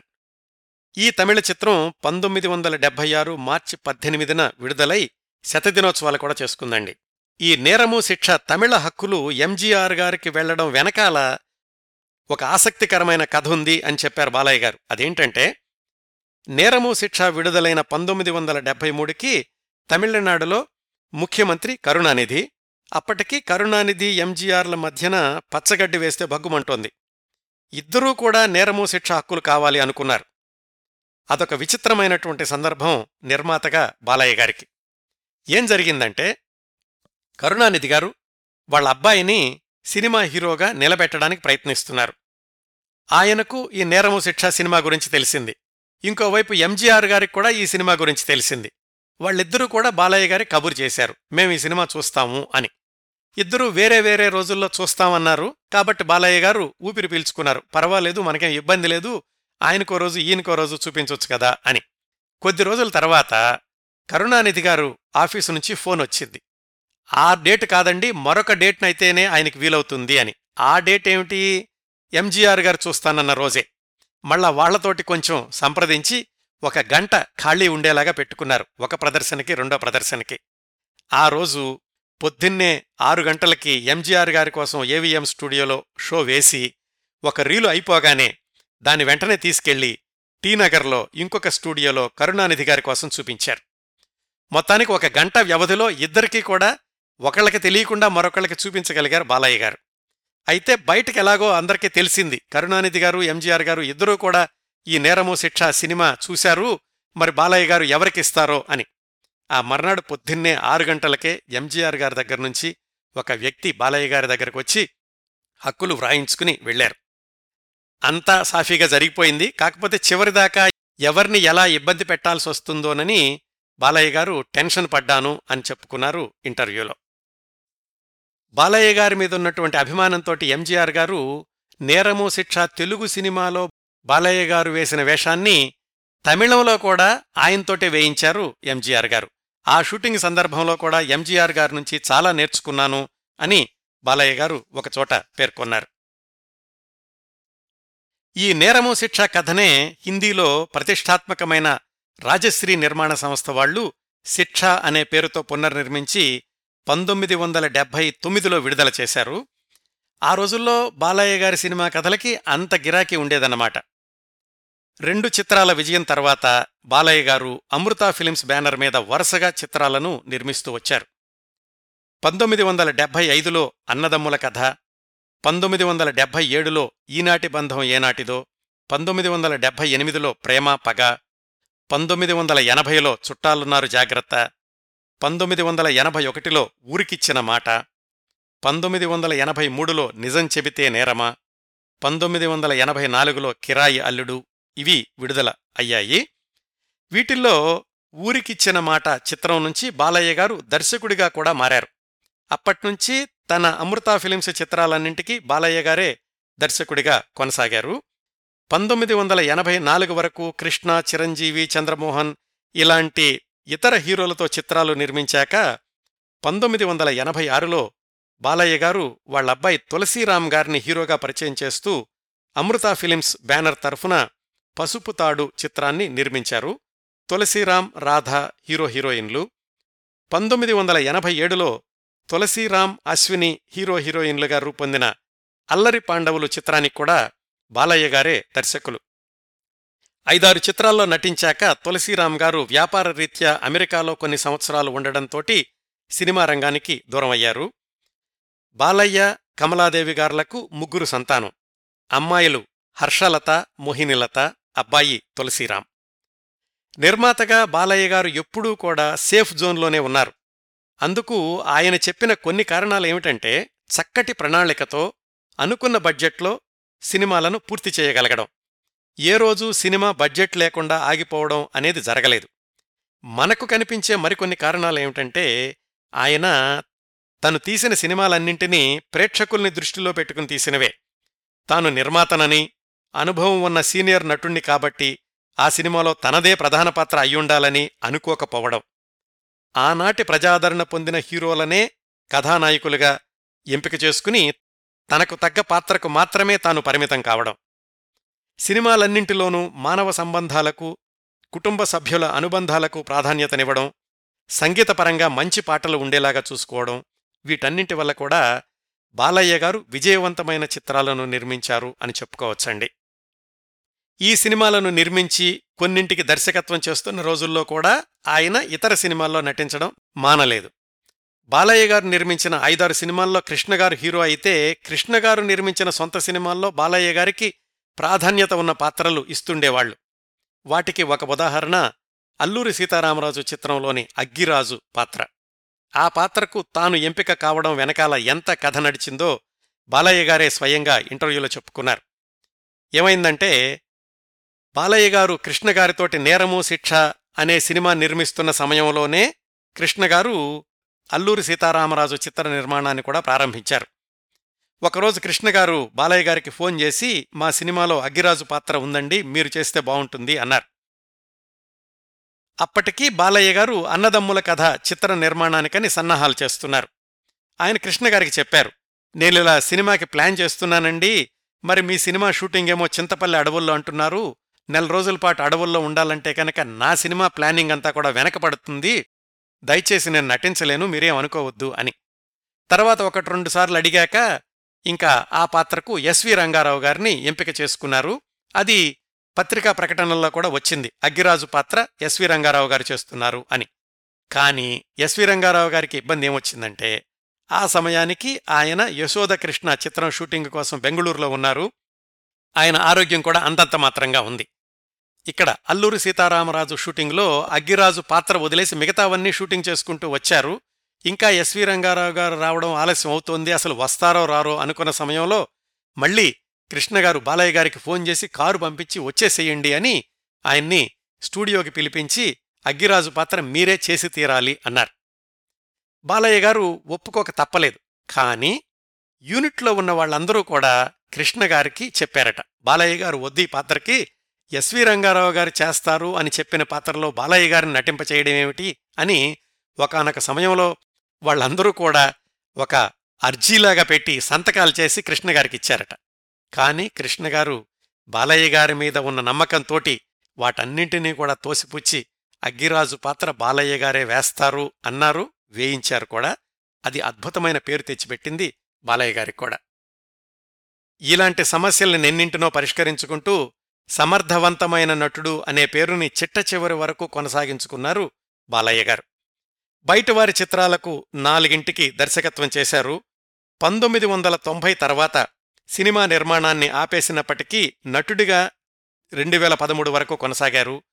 Speaker 1: ఈ తమిళ చిత్రం పంతొమ్మిది వందల డెబ్బై ఆరు మార్చి పద్దెనిమిదిన విడుదలై శతదినోత్సవాలు కూడా చేసుకుందండి. ఈ నేరము శిక్ష తమిళ హక్కులు ఎంజీఆర్ గారికి వెళ్ళడం వెనకాల ఒక ఆసక్తికరమైన కథ ఉంది అని చెప్పారు బాలయ్య గారు. అదేంటంటే నేరము శిక్ష విడుదలైన పంతొమ్మిది వందల డెబ్బై మూడుకి తమిళనాడులో ముఖ్యమంత్రి కరుణానిధి. అప్పటికి కరుణానిధి ఎంజీఆర్ల మధ్యన పచ్చగడ్డి వేస్తే భగ్గుమంటోంది. ఇద్దరూ కూడా నేరము శిక్ష హక్కులు కావాలి అనుకున్నారు. అదొక విచిత్రమైనటువంటి సందర్భం నిర్మాతగా బాలయ్య గారికి. ఏం జరిగిందంటే కరుణానిధి గారు వాళ్ళ అబ్బాయిని సినిమా హీరోగా నిలబెట్టడానికి ప్రయత్నిస్తున్నారు. ఆయనకు ఈ నేరము శిక్ష సినిమా గురించి తెలిసింది. ఇంకోవైపు ఎంజీఆర్ గారికి కూడా ఈ సినిమా గురించి తెలిసింది. వాళ్ళిద్దరూ కూడా బాలయ్య గారి కబురు చేశారు. మేము ఈ సినిమా చూస్తాము అని. ఇద్దరూ వేరే వేరే రోజుల్లో చూస్తామన్నారు. కాబట్టి బాలయ్య గారు ఊపిరి పీల్చుకున్నారు. పర్వాలేదు మనకేం ఇబ్బంది లేదు. ఆయనకో రోజు ఈయనకో రోజు చూపించొచ్చు కదా అని. కొద్ది రోజుల తర్వాత కరుణానిధి గారు ఆఫీసు నుంచి ఫోన్ వచ్చింది. ఆ డేట్ కాదండి మరొక డేట్నైతేనే ఆయనకి వీలవుతుంది అని. ఆ డేట్ ఏమిటి? ఎంజీఆర్ గారు చూస్తానన్న రోజే. మళ్ళా వాళ్ళతోటి కొంచెం సంప్రదించి ఒక గంట ఖాళీ ఉండేలాగా పెట్టుకున్నారు ఒక ప్రదర్శనకి రెండో ప్రదర్శనకి. ఆ రోజు పొద్దున్నే ఆరు గంటలకి ఎంజీఆర్ గారి కోసం ఏవిఎం స్టూడియోలో షో వేసి ఒక రీలు అయిపోగానే దాని వెంటనే తీసుకెళ్ళి టీనగర్లో ఇంకొక స్టూడియోలో కరుణానిధి గారి కోసం చూపించారు. మొత్తానికి ఒక గంట వ్యవధిలో ఇద్దరికీ కూడా ఒకళ్ళకి తెలియకుండా మరొకళ్ళకి చూపించగలిగారు బాలయ్య గారు. అయితే బయటకు ఎలాగో అందరికీ తెలిసింది. కరుణానిధి గారు ఎంజీఆర్ గారు ఇద్దరూ కూడా ఈ నేరము శిక్ష సినిమా చూశారు. మరి బాలయ్య గారు ఎవరికిస్తారో అని. ఆ మర్నాడు పొద్దున్నే ఆరు గంటలకే ఎంజీఆర్ గారి దగ్గర నుంచి ఒక వ్యక్తి బాలయ్య గారి దగ్గరకు వచ్చి హక్కులు వ్రాయించుకుని వెళ్ళారు అంతా సాఫీగా జరిగిపోయింది. కాకపోతే చివరిదాకా ఎవరిని ఎలా ఇబ్బంది పెట్టాల్సి వస్తుందోనని బాలయ్య గారు టెన్షన్ పడ్డాను అని చెప్పుకున్నారు ఇంటర్వ్యూలో. బాలయ్య గారి మీద ఉన్నటువంటి అభిమానంతో ఎంజీఆర్ గారు నేరము శిక్ష తెలుగు సినిమాలో బాలయ్య గారు వేసిన వేషాన్ని తమిళంలో కూడా ఆయనతోటే వేయించారు ఎంజీఆర్ గారు. ఆ షూటింగ్ సందర్భంలో కూడా ఎంజీఆర్ గారి నుంచి చాలా నేర్చుకున్నాను అని బాలయ్య గారు ఒకచోట పేర్కొన్నారు. ఈ నేరము శిక్ష కథనే హిందీలో ప్రతిష్టాత్మకమైన రాజశ్రీ నిర్మాణ సంస్థ వాళ్ళు శిక్ష అనే పేరుతో పునర్నిర్మించి పంతొమ్మిది వందల డెబ్భై తొమ్మిదిలో విడుదల చేశారు. ఆ రోజుల్లో బాలయ్య గారి సినిమా కథలకి అంత గిరాకీ ఉండేదన్నమాట. రెండు చిత్రాల విజయం తర్వాత బాలయ్య గారు అమృతా ఫిలిమ్స్ బ్యానర్ మీద వరుసగా చిత్రాలను నిర్మిస్తూ వచ్చారు. పంతొమ్మిది వందల డెబ్భై ఐదులో అన్నదమ్ముల కథ పంతొమ్మిది వందల డెబ్భై ఏడులో ఈనాటి బంధం ఏనాటిదో పంతొమ్మిది వందల డెబ్భై ఎనిమిదిలో ప్రేమ పగ పంతొమ్మిది వందల ఎనభైలో చుట్టాలున్నారు జాగ్రత్త పంతొమ్మిది వందల ఎనభై ఒకటిలో ఊరికిచ్చిన మాట పంతొమ్మిది వందల ఎనభై మూడులో నిజం చెబితే నేరమా పంతొమ్మిది వందల ఎనభై నాలుగులో కిరాయి అల్లుడు ఇవి విడుదల అయ్యాయి. వీటిల్లో ఊరికిచ్చిన మాట చిత్రం నుంచి బాలయ్య గారు దర్శకుడిగా కూడా మారారు. అప్పట్నుంచి తన అమృతా ఫిలిమ్స్ చిత్రాలన్నింటికీ బాలయ్య గారే దర్శకుడిగా కొనసాగారు. పంతొమ్మిది వందల ఎనభై నాలుగు వరకు కృష్ణ చిరంజీవి చంద్రమోహన్ ఇలాంటి ఇతర హీరోలతో చిత్రాలు నిర్మించాక పంతొమ్మిది వందల ఎనభై ఆరులో బాలయ్య గారు వాళ్ళబ్బాయి తులసీరాం గారిని హీరోగా పరిచయం చేస్తూ అమృత ఫిలిమ్స్ బ్యానర్ తరఫున పసుపు తాడు చిత్రాన్ని నిర్మించారు. తులసీరాం రాధ హీరో హీరోయిన్లు. పంతొమ్మిది వందల ఎనభై ఏడులో తులసీరాం అశ్విని హీరో హీరోయిన్లుగా రూపొందిన అల్లరి పాండవులు చిత్రానికి కూడా బాలయ్య గారే దర్శకులు. ఐదారు చిత్రాల్లో నటించాక తులసీరాం గారు వ్యాపార రీత్యా అమెరికాలో కొన్ని సంవత్సరాలు ఉండడంతోటి సినిమా రంగానికి దూరమయ్యారు. బాలయ్య కమలాదేవి గార్లకు ముగ్గురు సంతానం. అమ్మాయిలు హర్షలత మోహినిలత అబ్బాయి తులసీరాం నిర్మాతగా బాలయ్య గారు ఎప్పుడూ కూడా సేఫ్ జోన్లోనే ఉన్నారు. అందుకు ఆయన చెప్పిన కొన్ని కారణాలేమిటంటే చక్కటి ప్రణాళికతో అనుకున్న బడ్జెట్లో సినిమాలను పూర్తి చేయగలగడం. ఏ రోజూ సినిమా బడ్జెట్ లేకుండా ఆగిపోవడం అనేది జరగలేదు. మనకు కనిపించే మరికొన్ని కారణాలేమిటంటే ఆయన తను తీసిన సినిమాలన్నింటినీ ప్రేక్షకుల్ని దృష్టిలో పెట్టుకుని తీసినవే. తాను నిర్మాతనని అనుభవం ఉన్న సీనియర్ నటుణ్ణి కాబట్టి ఆ సినిమాలో తనదే ప్రధాన పాత్ర అయ్యుండాలని అనుకోకపోవడం. ఆనాటి ప్రజాదరణ పొందిన హీరోలనే కథానాయకులుగా ఎంపిక చేసుకుని తనకు తగ్గ పాత్రకు మాత్రమే తాను పరిమితం కావడం. సినిమాలన్నింటిలోనూ మానవ సంబంధాలకు కుటుంబ సభ్యుల అనుబంధాలకు ప్రాధాన్యతనివ్వడం సంగీతపరంగా మంచి పాటలు ఉండేలాగా చూసుకోవడం వీటన్నింటి వల్ల కూడా బాలయ్య గారు విజయవంతమైన చిత్రాలను నిర్మించారు అని చెప్పుకోవచ్చండి. ఈ సినిమాలను నిర్మించి కొన్నింటికి దర్శకత్వం చేస్తున్న రోజుల్లో కూడా ఆయన ఇతర సినిమాల్లో నటించడం మానలేదు. బాలయ్య గారు నిర్మించిన ఐదారు సినిమాల్లో కృష్ణగారు హీరో అయితే కృష్ణగారు నిర్మించిన సొంత సినిమాల్లో బాలయ్య గారికి ప్రాధాన్యత ఉన్న పాత్రలు ఇస్తుండేవాళ్ళు వాటికి ఒక ఉదాహరణ అల్లూరి సీతారామరాజు చిత్రంలోని అగ్గిరాజు పాత్ర. ఆ పాత్రకు తాను ఎంపిక కావడం వెనకాల ఎంత కథ నడిచిందో బాలయ్య గారే స్వయంగా ఇంటర్వ్యూలో చెప్పుకున్నారు. ఏమైందంటే బాలయ్య గారు కృష్ణగారితోటి నేరము శిక్ష అనే సినిమా నిర్మిస్తున్న సమయంలోనే కృష్ణగారు అల్లూరి సీతారామరాజు చిత్ర నిర్మాణాన్ని కూడా ప్రారంభించారు. ఒకరోజు కృష్ణ గారు బాలయ్య గారికి ఫోన్ చేసి మా సినిమాలో అగ్గిరాజు పాత్ర ఉందండి మీరు చేస్తే బావుంటుంది అన్నారు. అప్పటికీ బాలయ్య గారు అన్నదమ్ముల కథ చిత్ర నిర్మాణానికని సన్నాహాలు చేస్తున్నారు. ఆయన కృష్ణ గారికి చెప్పారు నేను ఇలా సినిమాకి ప్లాన్ చేస్తున్నానండి మరి మీ సినిమా షూటింగ్ ఏమో చింతపల్లి అడవుల్లో అంటున్నారు నెల రోజుల పాటు అడవుల్లో ఉండాలంటే కనుక నా సినిమా ప్లానింగ్ అంతా కూడా వెనకపడుతుంది దయచేసి నేను నటించలేను మీరేం అనుకోవద్దు అని. తర్వాత ఒకటి రెండు సార్లు అడిగాక ఇంకా ఆ పాత్రకు ఎస్వి రంగారావు గారిని ఎంపిక చేసుకున్నారు. అది పత్రికా ప్రకటనల్లో కూడా వచ్చింది. అగ్గిరాజు పాత్ర ఎస్వి రంగారావు గారు చేస్తున్నారు అని. కానీ ఎస్వి రంగారావు గారికి ఇబ్బంది ఏమొచ్చిందంటే ఆ సమయానికి ఆయన యశోద కృష్ణ చిత్రం షూటింగ్ కోసం బెంగుళూరులో ఉన్నారు. ఆయన ఆరోగ్యం కూడా అంతంత మాత్రంగా ఉంది. ఇక్కడ అల్లూరి సీతారామరాజు షూటింగ్లో అగ్గిరాజు పాత్ర వదిలేసి మిగతావన్నీ షూటింగ్ చేసుకుంటూ వచ్చారు. ఇంకా ఎస్వి రంగారావు గారు రావడం ఆలస్యం అవుతోంది అసలు వస్తారో రారో అనుకున్న సమయంలో మళ్ళీ కృష్ణగారు బాలయ్య గారికి ఫోన్ చేసి కారు పంపించి వచ్చేసేయండి అని ఆయన్ని స్టూడియోకి పిలిపించి అగ్గిరాజు పాత్ర మీరే చేసి తీరాలి అన్నారు. బాలయ్య గారు ఒప్పుకోక తప్పలేదు. కానీ యూనిట్లో ఉన్న వాళ్ళందరూ కూడా కృష్ణగారికి చెప్పారట. బాలయ్య గారు వద్దు ఈ పాత్రకి ఎస్వి రంగారావు గారు చేస్తారు అని చెప్పిన పాత్రలో బాలయ్య గారిని నటింపచేయడమేమిటి అని ఒకనొక సమయంలో వాళ్ళందరూ కూడా ఒక అర్జీలాగా పెట్టి సంతకాలు చేసి కృష్ణగారికి ఇచ్చారట. కాని కృష్ణగారు బాలయ్య గారి మీద ఉన్న నమ్మకంతోటి వాటన్నింటినీ కూడా తోసిపుచ్చి అగ్గిరాజు పాత్ర బాలయ్య గారే వేస్తారు అన్నారు వేయించారు కూడా. అది అద్భుతమైన పేరు తెచ్చిపెట్టింది బాలయ్య గారికి కూడా. ఇలాంటి సమస్యల్ని నెన్నింటినో పరిష్కరించుకుంటూ సమర్థవంతమైన నటుడు అనే పేరుని చిట్ట చివరి వరకు కొనసాగించుకున్నారు బాలయ్య గారు. బయటవారి చిత్రాలకు నాలుగింటికి దర్శకత్వం చేశారు. పంతొమ్మిది వందల తొంభై తర్వాత సినిమా నిర్మాణాన్ని ఆపేసినప్పటికీ నటుడిగా రెండు వేల పదమూడు వరకు కొనసాగారు.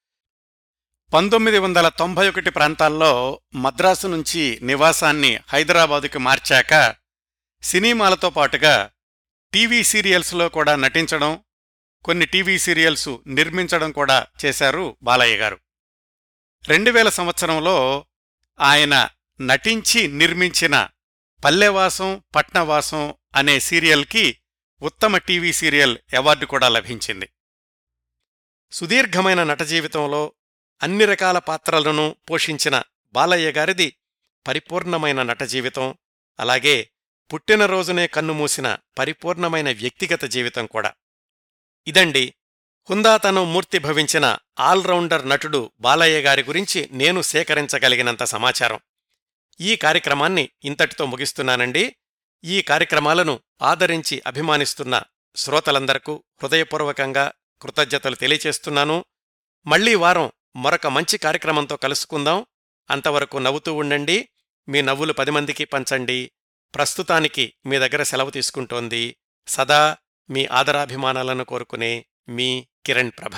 Speaker 1: పంతొమ్మిది వందల తొంభై ఒకటి ప్రాంతాల్లో మద్రాసు నుంచి నివాసాన్ని హైదరాబాదుకి మార్చాక సినిమాలతో పాటుగా టీవీ సీరియల్స్లో కూడా నటించడం కొన్ని టీవీ సీరియల్స్ నిర్మించడం కూడా చేశారు బాలయ్య గారు. రెండు వేల సంవత్సరంలో ఆయన నటించి నిర్మించిన పల్లెవాసం పట్నవాసం అనే సీరియల్కి ఉత్తమ టీవీ సీరియల్ అవార్డు కూడా లభించింది. సుదీర్ఘమైన నట జీవితంలో అన్ని రకాల పాత్రలను పోషించిన బాలయ్య గారిది పరిపూర్ణమైన నట జీవితం అలాగే పుట్టినరోజునే కన్నుమూసిన పరిపూర్ణమైన వ్యక్తిగత జీవితం కూడా. ఇదండి హుందాతనం మూర్తి భవించిన ఆల్రౌండర్ నటుడు బాలయ్య గారి గురించి నేను సేకరించగలిగినంత సమాచారం. ఈ కార్యక్రమాన్ని ఇంతటితో ముగిస్తున్నానండి. ఈ కార్యక్రమాలను ఆదరించి అభిమానిస్తున్న శ్రోతలందరకు హృదయపూర్వకంగా కృతజ్ఞతలు తెలియచేస్తున్నాను. మళ్ళీ వారం మరొక మంచి కార్యక్రమంతో కలుసుకుందాం. అంతవరకు నవ్వుతూ ఉండండి. మీ నవ్వులు పది మందికి పంచండి. ప్రస్తుతానికి మీ దగ్గర సెలవు తీసుకుంటోంది. సదా మీ ఆదరాభిమానాలను కోరుకునే మీ కిరణ్ ప్రభ